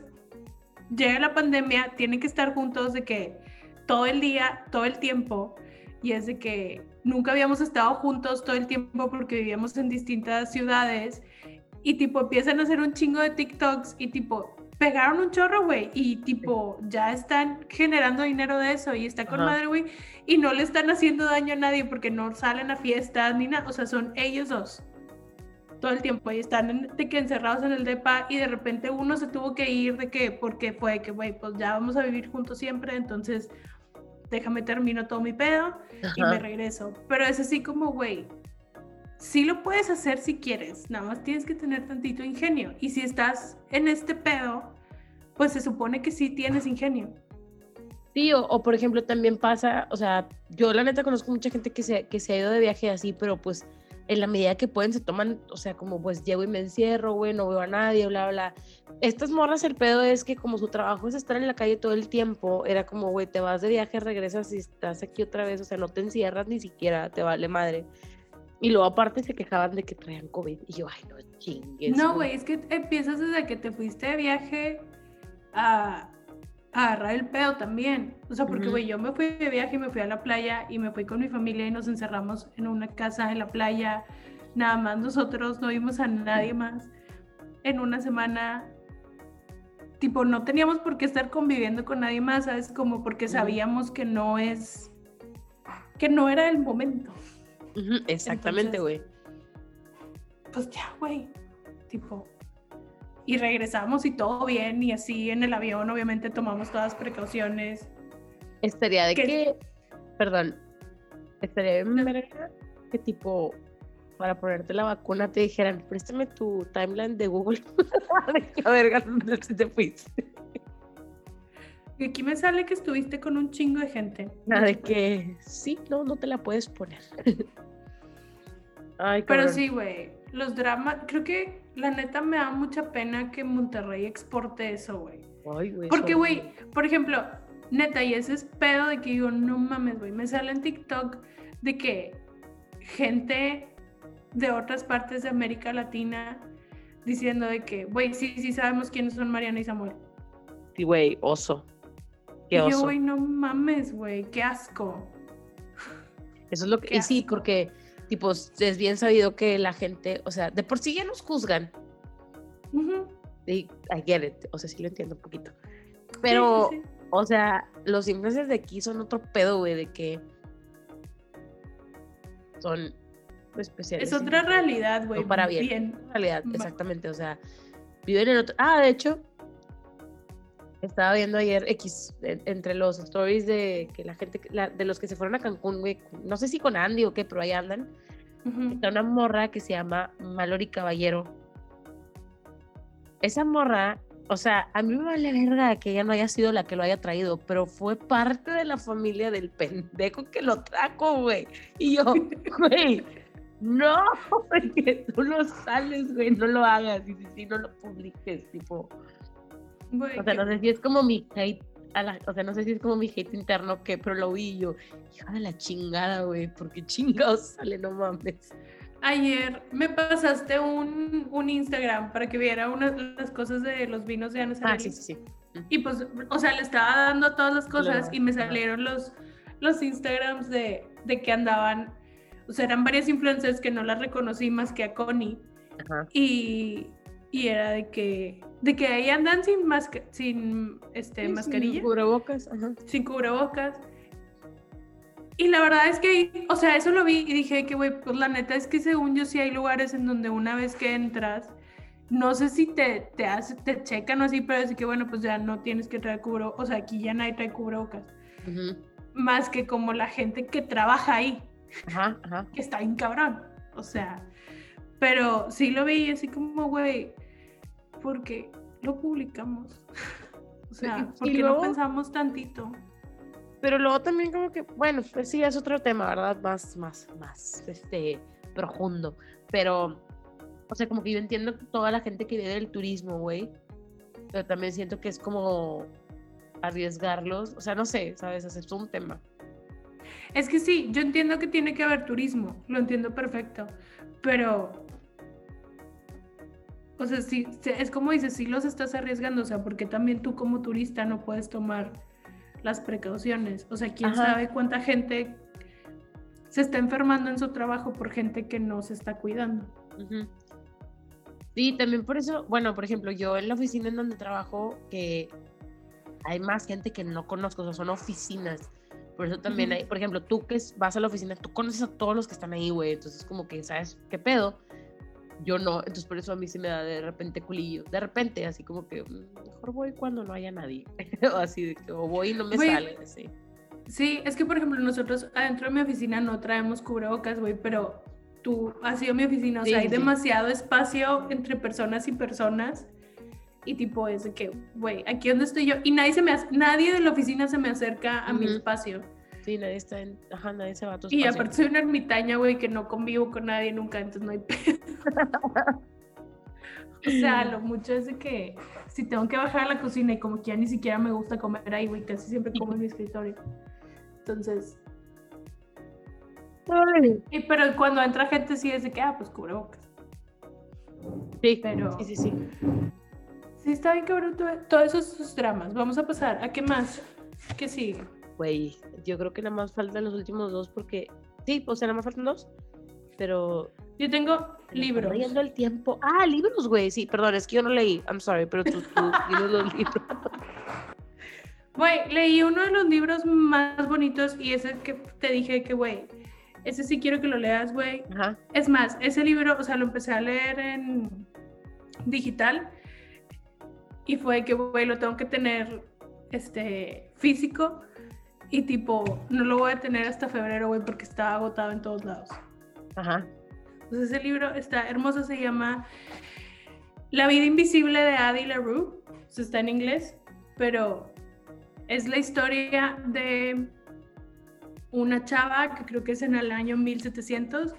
llega la pandemia, tienen que estar juntos de que todo el día, todo el tiempo, y es de que nunca habíamos estado juntos todo el tiempo porque vivíamos en distintas ciudades, y tipo empiezan a hacer un chingo de TikToks y tipo pegaron un chorro, güey, y tipo ya están generando dinero de eso y está con Ajá. madre, güey, y no le están haciendo daño a nadie porque no salen a fiestas ni nada, o sea, son ellos dos todo el tiempo y están en- de que encerrados en el depa y de repente uno se tuvo que ir de que porque fue que güey pues ya vamos a vivir juntos siempre entonces déjame termino todo mi pedo y me regreso. Pero es así como güey sí lo puedes hacer si quieres nada más tienes que tener tantito ingenio. Y si estás en este pedo pues se supone que sí tienes ingenio. Sí, o, o, por ejemplo también pasa, o sea, yo la neta conozco mucha gente que se, que se ha ido de viaje así, pero pues en la medida que pueden se toman, o sea, como pues llego y me encierro, güey, no veo a nadie, bla, bla. Estas morras, el pedo es que como su trabajo es estar en la calle todo el tiempo, era como, güey, te vas de viaje, regresas y estás aquí otra vez, o sea, no te encierras ni siquiera, te vale madre. Y luego aparte se quejaban de que traían COVID. Y yo, ay, no chingues. no güey es que empiezas desde que te fuiste de viaje a, agarrar el pedo también. O sea, porque, güey, yo me fui de viaje y me fui a la playa y me fui con mi familia y nos encerramos en una casa en la playa. Nada más nosotros, no vimos a nadie más. En una semana, tipo, no teníamos por qué estar conviviendo con nadie más, ¿sabes? Como porque sabíamos que no es, que no era el momento. Exactamente, güey. Pues ya, güey, tipo. Y regresamos y todo bien y así en el avión obviamente tomamos todas las precauciones. Estaría de ¿Qué? que, perdón, estaría verga que tipo, para ponerte la vacuna te dijeran, préstame tu timeline de Google. (laughs) de qué verga, ¿dónde te fuiste? Y aquí me sale que estuviste con un chingo de gente. Nada de que, sí, no, no te la puedes poner. (laughs) Ay, Pero sí, güey, los dramas, creo que la neta me da mucha pena que Monterrey exporte eso, güey. Porque, güey, por ejemplo, neta, y ese es pedo de que digo, no mames, güey, me sale en TikTok de que gente de otras partes de América Latina diciendo de que, güey, sí, sí sabemos quiénes son Mariana y Samuel. Sí, güey, oso. Qué y yo, oso. güey, no mames, güey, qué asco. Eso es lo que. Y sí, porque, tipo, es bien sabido que la gente, o sea, de por sí ya nos juzgan. Ujú. Y I get it. O sea, sí lo entiendo un poquito. Pero. sí, sí. O sea, los influencers de aquí son otro pedo, güey, de que son especiales. Es otra realidad, güey. No para bien. realidad, Ma- exactamente. O sea, viven en otro. Ah, de hecho, estaba viendo ayer X en- entre los stories de que la gente, la- de los que se fueron a Cancún, güey. No sé si con Andy o qué, pero ahí andan. Ujú. Está una morra que se llama Mallory Caballero. Esa morra, o sea, a mí me vale verga que ella no haya sido la que lo haya traído, pero fue parte de la familia del pendejo que lo trajo, güey. Y yo, (laughs) güey, no, (laughs) porque tú no sales, güey, no lo hagas. Y si sí, no lo publiques, tipo. Güey, O sea, no sé si es como mi hate, a la- o sea, no sé si es como mi hate interno que, pero lo vi yo, hija de la chingada, güey, porque chingados (laughs) sale, no mames. Ayer me pasaste un, un Instagram para que viera unas las cosas de los vinos de Ana Ah, sí, sí, sí. Y pues, o sea, le estaba dando todas las cosas Claro, y me salieron los, los Instagrams de, de que andaban, o sea, eran varias influencers que no las reconocí más que a Connie. Ajá. Y, y era de que, de que ahí andan sin, masca- sin este, Sí, mascarilla, sin cubrebocas, ajá. sin cubrebocas. Y la verdad es que, o sea, eso lo vi y dije que, güey, pues la neta es que según yo sí hay lugares en donde una vez que entras, no sé si te, te, hace, te checan o así, pero es que, bueno, pues ya no tienes que traer cubrebocas, o sea, aquí ya nadie trae cubrebocas, Ujú. más que como la gente que trabaja ahí, Ajá, ajá. que está bien cabrón, o sea, pero sí lo vi así como, güey, porque lo publicamos. (laughs) O sea, Y- ¿por y luego- no pensamos tantito? Pero luego también como que, bueno, pues sí, es otro tema, ¿verdad? Más, más, más, este, profundo. Pero, o sea, como que yo entiendo toda la gente que vive del turismo, güey. Pero también siento que es como arriesgarlos. O sea, no sé, ¿sabes? Es un tema. Es que sí, yo entiendo que tiene que haber turismo, lo entiendo perfecto, pero, o sea, sí, es como dices, sí los estás arriesgando, o sea, porque también tú como turista no puedes tomar las precauciones, o sea, quién Ajá. sabe cuánta gente se está enfermando en su trabajo por gente que no se está cuidando. Ujú. Sí, también por eso, bueno, por ejemplo, yo en la oficina en donde trabajo, que hay más gente que no conozco, o sea, son oficinas. Por eso también hay, por ejemplo, tú que vas a la oficina, tú conoces a todos los que están ahí, güey, entonces como que sabes qué pedo. Yo no, entonces por eso a mí se me da de repente culillo. De repente, así como que mm, mejor voy cuando no haya nadie. (laughs) o así de que o voy y no me sale, así. Sí, es que por ejemplo nosotros adentro de mi oficina no traemos cubrebocas, güey, pero tú has sido mi oficina, o Sí, sea, hay sí, demasiado espacio entre personas y personas y tipo es de que, güey, aquí donde estoy yo y nadie se me nadie de la oficina se me acerca a mi espacio. Sí, nadie está en, ajá, nadie se va a tu Y aparte soy una ermitaña, güey, que no convivo con nadie nunca, entonces no hay pedo. o sea, lo mucho es de que si tengo que bajar a la cocina y como que ya ni siquiera me gusta comer ahí, güey, casi siempre como en mi escritorio. Entonces, Ay. y, pero cuando entra gente sí es de que, ah, pues cubrebocas. Sí, Pero- sí, sí, sí. Sí, está bien cabrón todo- todos esos, esos dramas. Vamos a pasar. ¿A qué más? ¿Qué sigue? Güey, yo creo que nada más faltan los últimos dos porque. Sí, o sea, nada más faltan dos. Pero. Yo tengo libros. yendo el tiempo. Ah, libros, güey. Sí, perdón, es que yo no leí. I'm sorry, pero tú, tú (laughs) los libros. Güey, leí uno de los libros más bonitos y ese que te dije que, güey, ese sí quiero que lo leas, güey. Es más, ese libro, o sea, lo empecé a leer en digital y fue que, güey, lo tengo que tener este, físico y tipo, no lo voy a tener hasta febrero, güey, porque está agotado en todos lados. Ajá. Entonces ese libro está hermoso, se llama La vida invisible de Adi LaRue, sea, está en inglés, pero es la historia de una chava que creo que es en el año 1700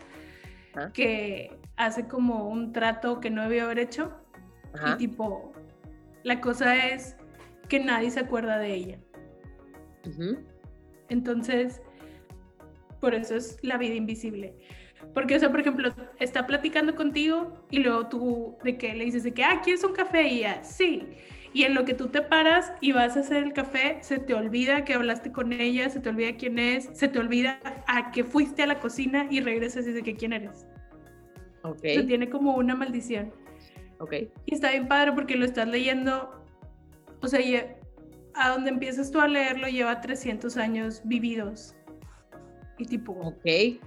Ajá. que hace como un trato que no debió haber hecho Ajá. y tipo la cosa es que nadie se acuerda de ella. Ujú. Entonces, por eso es la vida invisible. Porque, o sea, por ejemplo, está platicando contigo y luego tú de que le dices de que, ah, ¿quieres un café? Y ella, sí. Y en lo que tú te paras y vas a hacer el café, se te olvida que hablaste con ella, se te olvida quién es, se te olvida a que fuiste a la cocina y regresas y dices que quién eres. Ok. O sea, tiene como una maldición. Ok. Y está bien padre porque lo estás leyendo, o sea, a donde empiezas tú a leerlo lleva 300 años vividos. Y tipo, Ok.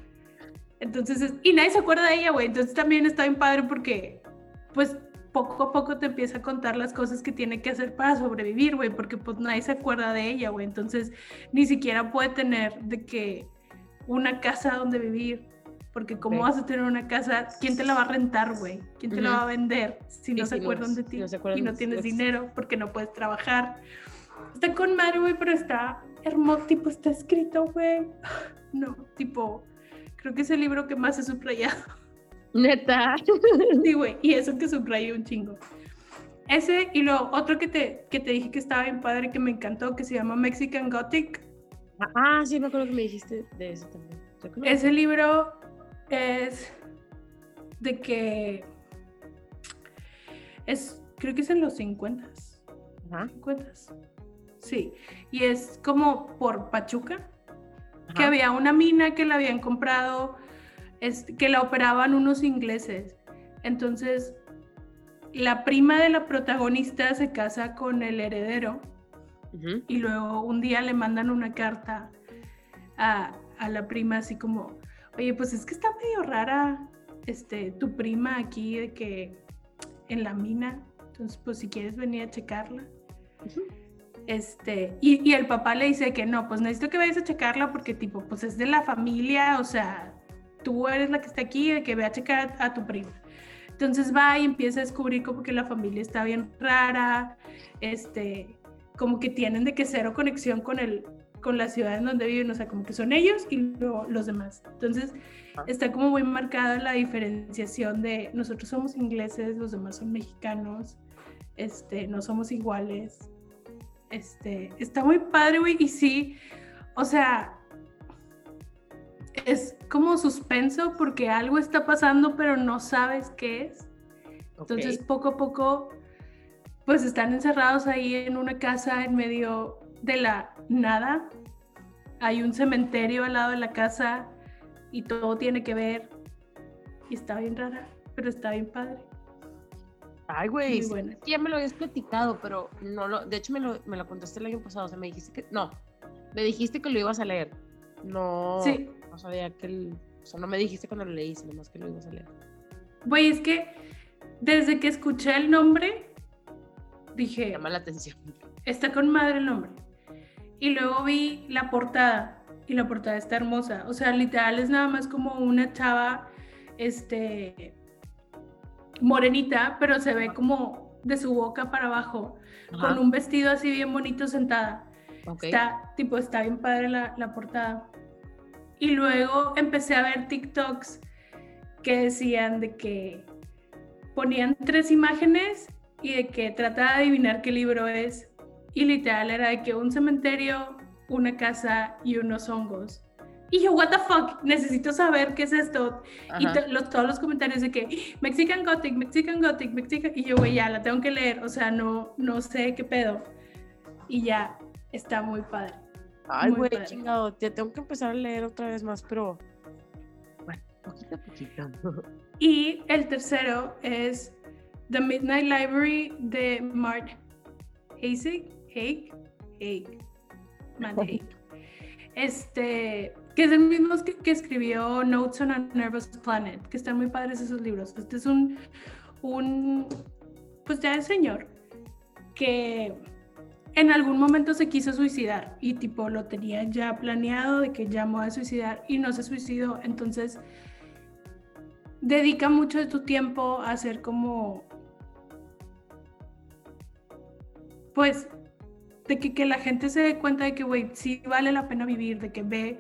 entonces, es- y nadie se acuerda de ella, güey. Entonces también está bien padre porque, pues, poco a poco te empieza a contar las cosas que tiene que hacer para sobrevivir, güey, porque pues nadie se acuerda de ella, güey. Entonces, ni siquiera puede tener de que una casa donde vivir. Porque cómo vas a tener una casa, ¿quién te la va a rentar, güey? ¿Quién te la Ujú. va a vender si no se no acuerdan es- de ti no y no tienes es- dinero porque no puedes trabajar? Está con madre, güey, pero está hermoso, tipo, está escrito, güey. No, tipo, creo que es el libro que más he subrayado. Neta. Sí, güey, y eso que subrayé un chingo. Ese y lo otro que te, que te dije que estaba bien padre, que me encantó, que se llama Mexican Gothic. Ah, sí, me acuerdo que me dijiste de eso también. Ese libro es de que es, creo que es en los 50. Ajá. 50. Sí, y es como por Pachuca, que había una mina que la habían comprado, es, que la operaban unos ingleses. Entonces, la prima de la protagonista se casa con el heredero y luego un día le mandan una carta a, a la prima así como, oye, pues es que está medio rara este, tu prima aquí de que en la mina, entonces pues si quieres venir a checarla. Este, y, y el papá le dice que no, pues necesito que vayas a checarla porque tipo, pues es de la familia, o sea, tú eres la que está aquí, de que ve a checar a, a tu prima. Entonces va y empieza a descubrir como que la familia está bien rara, este, como que tienen de que cero conexión con el con la ciudad en donde viven, o sea, como que son ellos y luego los demás. Entonces, Ah. está como muy marcada la diferenciación de nosotros somos ingleses, los demás son mexicanos, este, no somos iguales. Este, está muy padre, güey, y sí, o sea, es como suspenso porque algo está pasando, pero no sabes qué es. Entonces, poco a poco, pues están encerrados ahí en una casa en medio de la nada. Hay un cementerio al lado de la casa y todo tiene que ver. Y está bien rara, pero está bien padre. Ay, güey, Muy sí, buena. es que ya me lo habías platicado, pero no lo, de hecho me lo, me lo contaste el año pasado, o sea, me dijiste que, no, me dijiste que lo ibas a leer, no, Sí, no sabía que, el, o sea, no me dijiste cuando lo leíste, nomás que lo ibas a leer. güey, es que desde que escuché el nombre, dije, Llama la atención. está con madre el nombre. Y luego vi la portada y la portada está hermosa. O sea, literal es nada más como una chava, este, morenita, pero se ve como de su boca para abajo, con un vestido así bien bonito sentada. Está, tipo, está bien padre la, la portada. Y luego empecé a ver TikToks que decían de que ponían tres imágenes y de que trataba de adivinar qué libro es. Y literal era de que un cementerio, una casa y unos hongos. Y yo, what the fuck, necesito saber qué es esto. Y Ajá. to- los, todos los comentarios de que Mexican Gothic, Mexican Gothic, Mexican. Y yo, güey, ya la tengo que leer. O sea, no, no sé qué pedo. Y ya, está muy padre. Ay, güey, chingado, ya tengo que empezar a leer otra vez más, pero, bueno, poquito a poquito. (laughs) Y el tercero es The Midnight Library de Mart Haig. Haig. Haig. Matt Haig. (laughs) Este, que es el mismo que, escribió Notes on a Nervous Planet, que están muy padres esos libros. Este es un, un pues ya es señor, que en algún momento se quiso suicidar y tipo lo tenía ya planeado de que llamó a suicidar y no se suicidó. Entonces dedica mucho de tu tiempo a hacer como, pues, de que, que la gente se dé cuenta de que, güey, sí vale la pena vivir, de que ve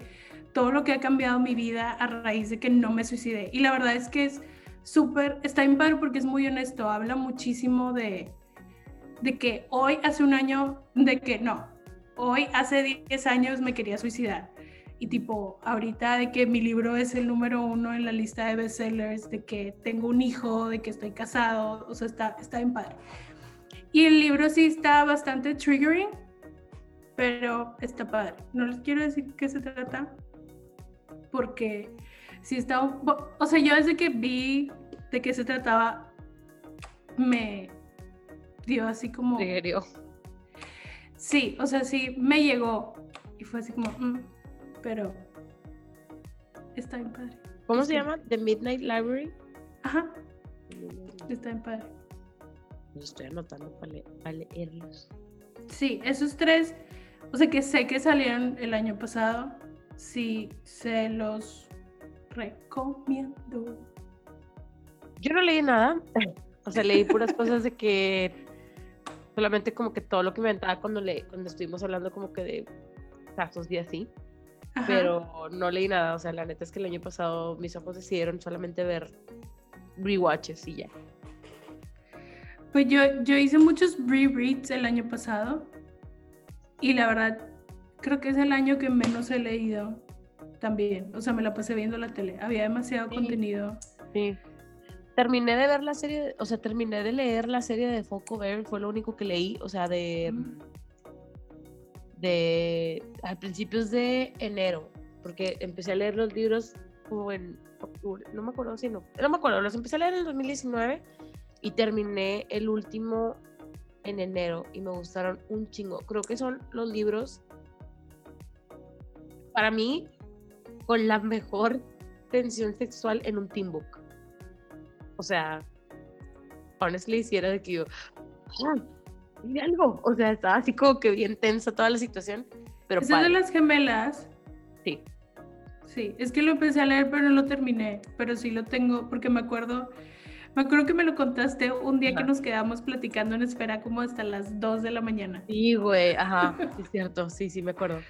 todo lo que ha cambiado mi vida a raíz de que no me suicidé. Y la verdad es que es súper, está padre porque es muy honesto, habla muchísimo de, de que hoy, hace un año, de que no, hoy, hace 10 años me quería suicidar. Y tipo, ahorita de que mi libro es el número uno en la lista de bestsellers, de que tengo un hijo, de que estoy casado, o sea, está, está bien padre. Y el libro sí está bastante triggering, pero está padre. No les quiero decir qué se trata, porque sí está, un o sea, yo desde que vi de qué se trataba, me dio así como... Serio. Sí, o sea, sí, me llegó y fue así como, mm, pero está bien padre. ¿Cómo se Sí. llama? The Midnight Library. Ajá, está bien padre. Los estoy anotando para, le- para leerlos. Sí, esos tres, o sea, que sé que salieron el año pasado, sí, se los recomiendo. Yo no leí nada. O sea, leí puras cosas de que solamente como que todo lo que inventaba cuando le, cuando estuvimos hablando como que de casos y así. Ajá. Pero no leí nada. O sea, la neta es que el año pasado mis ojos decidieron solamente ver rewatches y ya. Pues yo, yo hice muchos rereads el año pasado y la verdad creo que es el año que menos he leído también. O sea, me la pasé viendo la tele. Había demasiado Sí. contenido. Sí. Terminé de ver la serie, o sea, terminé de leer la serie de Foco Bear, fue lo único que leí, o sea, de, Mm. de, a principios de enero, porque empecé a leer los libros como en octubre, no me acuerdo si no, no me acuerdo, los empecé a leer en el 2019 y terminé el último en enero y me gustaron un chingo. Creo que son los libros, para mí, con la mejor tensión sexual en un book. O sea, honestly, hiciera de que yo, "Ah, dime algo. O sea, estaba así como que bien tensa toda la situación, pero es de las gemelas. Sí. Sí, es que lo empecé a leer pero no lo terminé, pero sí lo tengo porque me acuerdo, Me acuerdo que me lo contaste un día que nos quedamos platicando en espera como hasta las 2 de la mañana. Sí, güey, ajá, (laughs) es cierto, sí, sí, me acuerdo.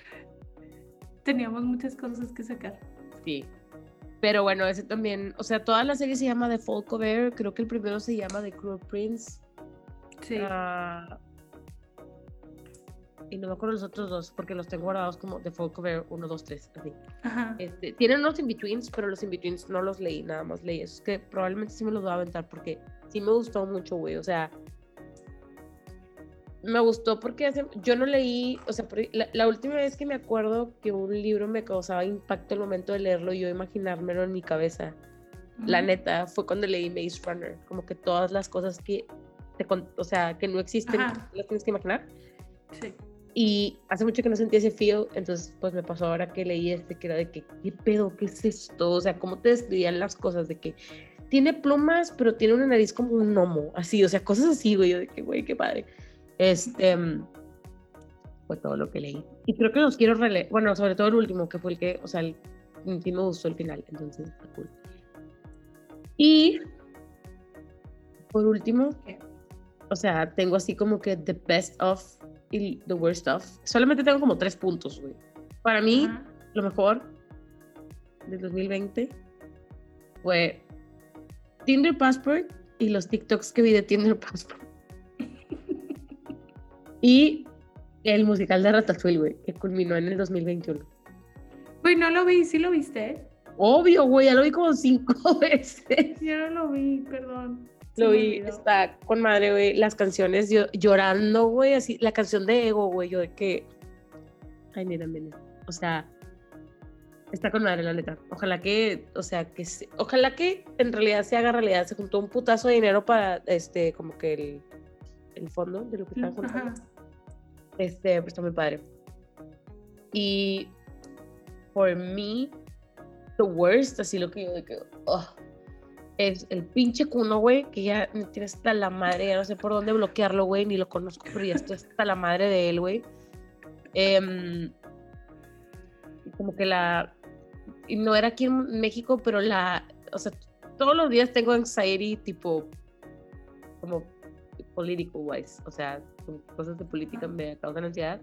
Teníamos muchas cosas que sacar. Sí. Pero bueno, ese también, o sea, toda la serie se llama The Folk of Air, creo que el primero se llama The Cruel Prince. Sí. ah, y no me acuerdo los otros dos, porque los tengo guardados como The of Air 1, 2, 3, así. Ajá. Este, tienen unos in-betweens, pero los in-betweens no los leí, nada más leí esos que probablemente sí me los voy a aventar porque sí me gustó mucho, güey. O sea, me gustó porque hace- yo no leí, o sea, la, la última vez que me acuerdo que un libro me causaba impacto al momento de leerlo y yo imaginármelo en mi cabeza, la neta, fue cuando leí Maze Runner. Como que todas las cosas que, te, o sea, que no existen, Ajá. las tienes que imaginar. Sí. Y hace mucho que no sentía ese feel, entonces pues me pasó ahora que leí este, que era de que, ¿qué pedo? ¿Qué es esto? O sea, ¿cómo te describían las cosas? De que tiene plumas, pero tiene una nariz como un gnomo, así, o sea, cosas así, güey, yo de que, güey, qué padre. Este, mm, fue todo lo que leí. Y creo que los quiero releer, bueno, sobre todo el último, que fue el que, o sea, el, sí me gustó el final, entonces está cool. Y, por último, o sea, tengo así como que the best of y the worst of. Solamente tengo como tres puntos, güey. Para mí, lo mejor del 2020 fue Tinder Passport y los TikToks que vi de Tinder Passport. Y el musical de Ratatouille, güey, que culminó en el 2021. Güey, no lo vi, sí lo viste. Obvio, güey, ya lo vi como cinco (laughs) veces. Yo no lo vi, perdón. Lo vi, está con madre, güey. Las canciones, yo llorando, güey, así. La canción de Ego, güey, yo de que. Ay, mira, mira. O sea, está con madre, la neta. Ojalá que, o sea, que. ojalá que en realidad se haga realidad. Se juntó un putazo de dinero para, este, como que el, el fondo de lo que están juntando. Ajá. Este, pues está muy padre. Y. For me, the worst, así lo que yo de que. ugh, es el pinche cuno, güey, que ya me tiene hasta la madre, ya no sé por dónde bloquearlo, güey, ni lo conozco, pero ya estoy hasta la madre de él, güey. Em, como que la. No era aquí en México, pero la. O sea, todos los días tengo anxiety, tipo. Como political wise. O sea, cosas de política me causan ansiedad.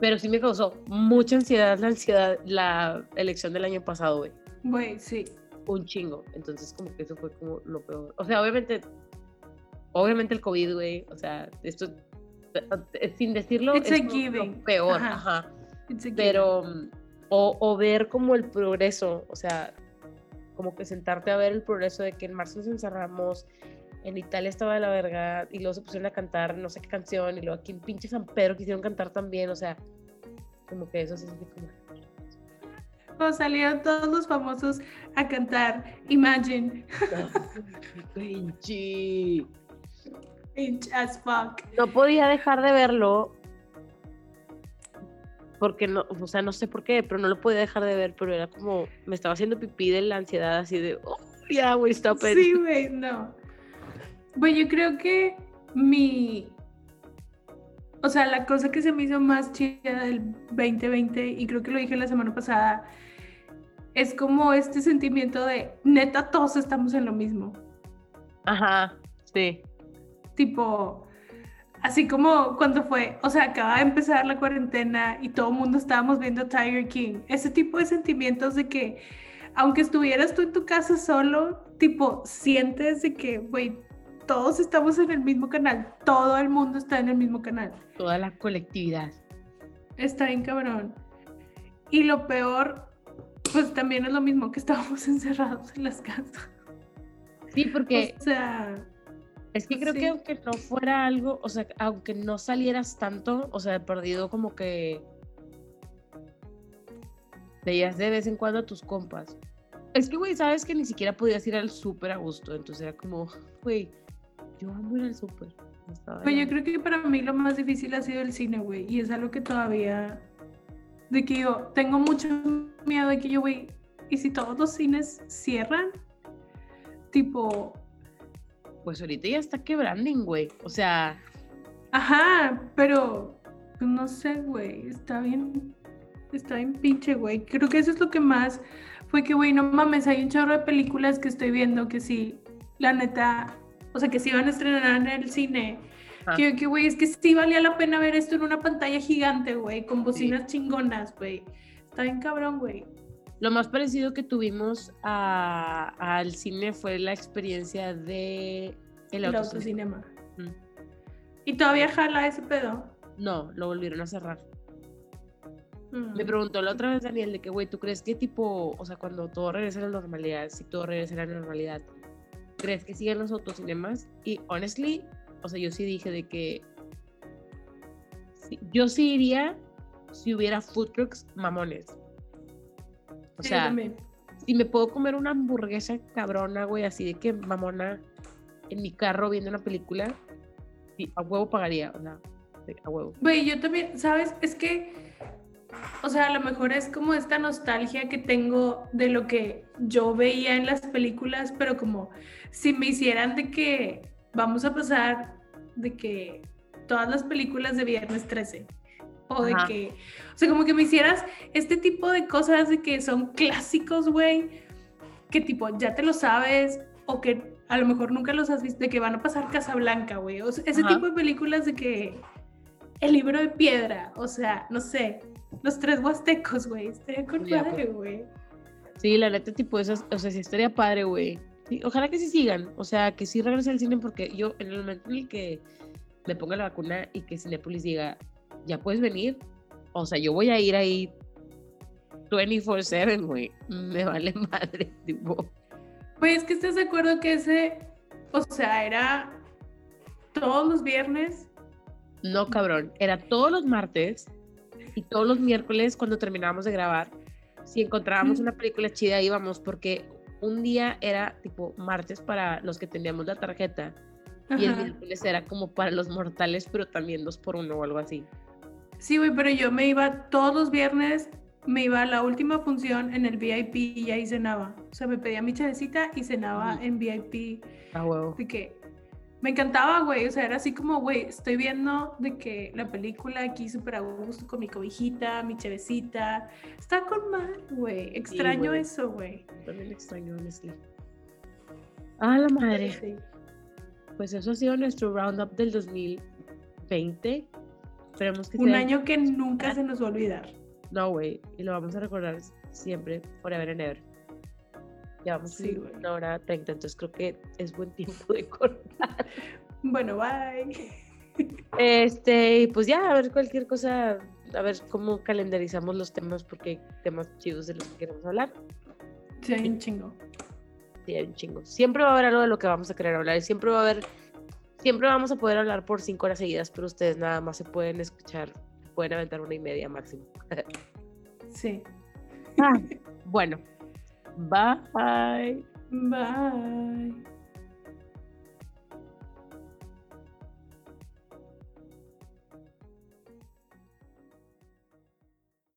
Pero sí me causó mucha ansiedad la ansiedad, la elección del año pasado, güey Güey, sí. un chingo. Entonces, como que eso fue como lo peor. O sea, obviamente, obviamente el COVID, güey. O sea, esto, eh, sin decirlo, It's es lo peor. Ajá. Ajá. It's Pero, mm, o, o ver como el progreso, o sea, como que sentarte a ver el progreso de que en marzo nos encerramos, en Italia estaba de la verga, y luego se pusieron a cantar no sé qué canción, y luego aquí en pinche San Pedro quisieron cantar también, o sea, como que eso sí es como... Cuando salieron todos los famosos a cantar Imagine, (laughs) Pinche. Inch as fuck. no podía dejar de verlo porque no, o sea, no sé por qué, pero no lo podía dejar de ver, pero era como, me estaba haciendo pipí de la ansiedad, así de, oh, ya, güey, stop it. Sí, güey, no. Pues yo creo que mi. O sea, la cosa que se me hizo más chida del 2020, y creo que lo dije la semana pasada, es como este sentimiento de neta, todos estamos en lo mismo. Ajá, sí. Tipo, así como cuando fue, o sea, acaba de empezar la cuarentena y todo el mundo estábamos viendo Tiger King. Ese tipo de sentimientos de que, aunque estuvieras tú en tu casa solo, tipo, sientes de que, güey, todos estamos en el mismo canal, todo el mundo está en el mismo canal. Toda la colectividad. Está bien cabrón. Y lo peor, pues también es lo mismo que estábamos (laughs) encerrados en las casas. Sí, porque O sea, es que creo sí. que aunque no fuera algo, o sea, aunque no salieras tanto, o sea, perdido como que veías de vez en cuando a tus compas. Es que, güey, sabes que ni siquiera podías ir al súper a gusto, entonces era como, güey, yo amo ir al súper. Pues yo creo que para mí lo más difícil ha sido el cine, güey. Y es algo que todavía. De que yo tengo mucho miedo de que yo, güey. ¿Y si todos los cines cierran? Tipo. Pues ahorita ya está quebrando, güey. O sea, Ajá, pero. Pues no sé, güey. Está bien. Está bien pinche, güey. Creo que eso es lo que más. Fue que, güey, no mames, hay un chorro de películas que estoy viendo que sí. la neta, o sea, que se iban a estrenar en el cine. Ajá. Que, que, güey, es que sí valía la pena ver esto en una pantalla gigante, güey, con bocinas chingonas, güey. Está bien cabrón, güey. Lo más parecido que tuvimos al cine fue la experiencia de el El autocine. autocinema. Mm. Y todavía jala ese pedo. No, lo volvieron a cerrar. Mm. Me preguntó la otra vez Daniel de que, güey, ¿tú crees que tipo, o sea, cuando todo regrese a la normalidad, si todo regresa a la normalidad, ¿crees que siguen los autocinemas? Y honestly, o sea, yo sí dije de que sí, yo sí iría si hubiera food trucks mamones. O Sí, sea, si me puedo comer una hamburguesa cabrona, güey, así de que mamona en mi carro viendo una película, a huevo pagaría, o sea, a huevo. Güey, yo también, ¿sabes? Es que, o sea, a lo mejor es como esta nostalgia que tengo de lo que yo veía en las películas, pero como si me hicieran de que vamos a pasar de que todas las películas de Viernes 13. O de Ajá. que, o sea, como que me hicieras este tipo de cosas de que son clásicos, güey, que tipo ya te lo sabes, o que a lo mejor nunca los has visto, de que van a pasar Casablanca, güey. O sea, ese Ajá. tipo de películas de que el libro de piedra, o sea, no sé, los tres huastecos, güey, estaría con Ya, madre, güey. Sí, la neta, tipo, esas, o sea, sí estaría padre, güey. Sí, ojalá que sí sigan, o sea, que sí regrese al cine, porque yo, en el momento en el que me ponga la vacuna y que Cinepolis diga, ya puedes venir, o sea, yo voy a ir ahí 24-7, güey. Me vale (laughs) madre, tipo. Pues es que estás de acuerdo que ese, o sea, era todos los viernes. No, cabrón. Era todos los martes y todos los miércoles cuando terminábamos de grabar. Si encontrábamos una película chida, íbamos, porque un día era tipo martes para los que teníamos la tarjeta y el miércoles era como para los mortales, pero también dos por uno o algo así. Sí, güey, pero yo me iba todos los viernes, me iba a la última función en el VIP y ahí cenaba. O sea, me pedía mi chavecita y cenaba en VIP. A huevo. De que me encantaba, güey. O sea, era así como, güey, estoy viendo de que la película aquí súper a gusto con mi cobijita, mi chavecita. Está con mal, güey. Extraño güey. eso, güey. También extraño, honestly. Ah, la madre. Sí. Pues eso ha sido nuestro roundup del 2020. Esperemos que Un sea- año que nunca se nos va a olvidar. No, güey. Y lo vamos a recordar siempre, forever and ever. Ya vamos Sí, güey. una hora 30, entonces creo que es buen tiempo de cortar. Bueno, bye. (laughs) Este, y pues ya, a ver cualquier cosa, a ver cómo calendarizamos los temas, porque hay temas chidos de los que queremos hablar. Sí, hay un chingo. Sí, hay un chingo. Siempre va a haber algo de lo que vamos a querer hablar y siempre va a haber, siempre vamos a poder hablar por cinco horas seguidas, pero ustedes nada más se pueden escuchar, pueden aventar una y media máximo. (laughs) Sí. Bueno, Bye. Bye.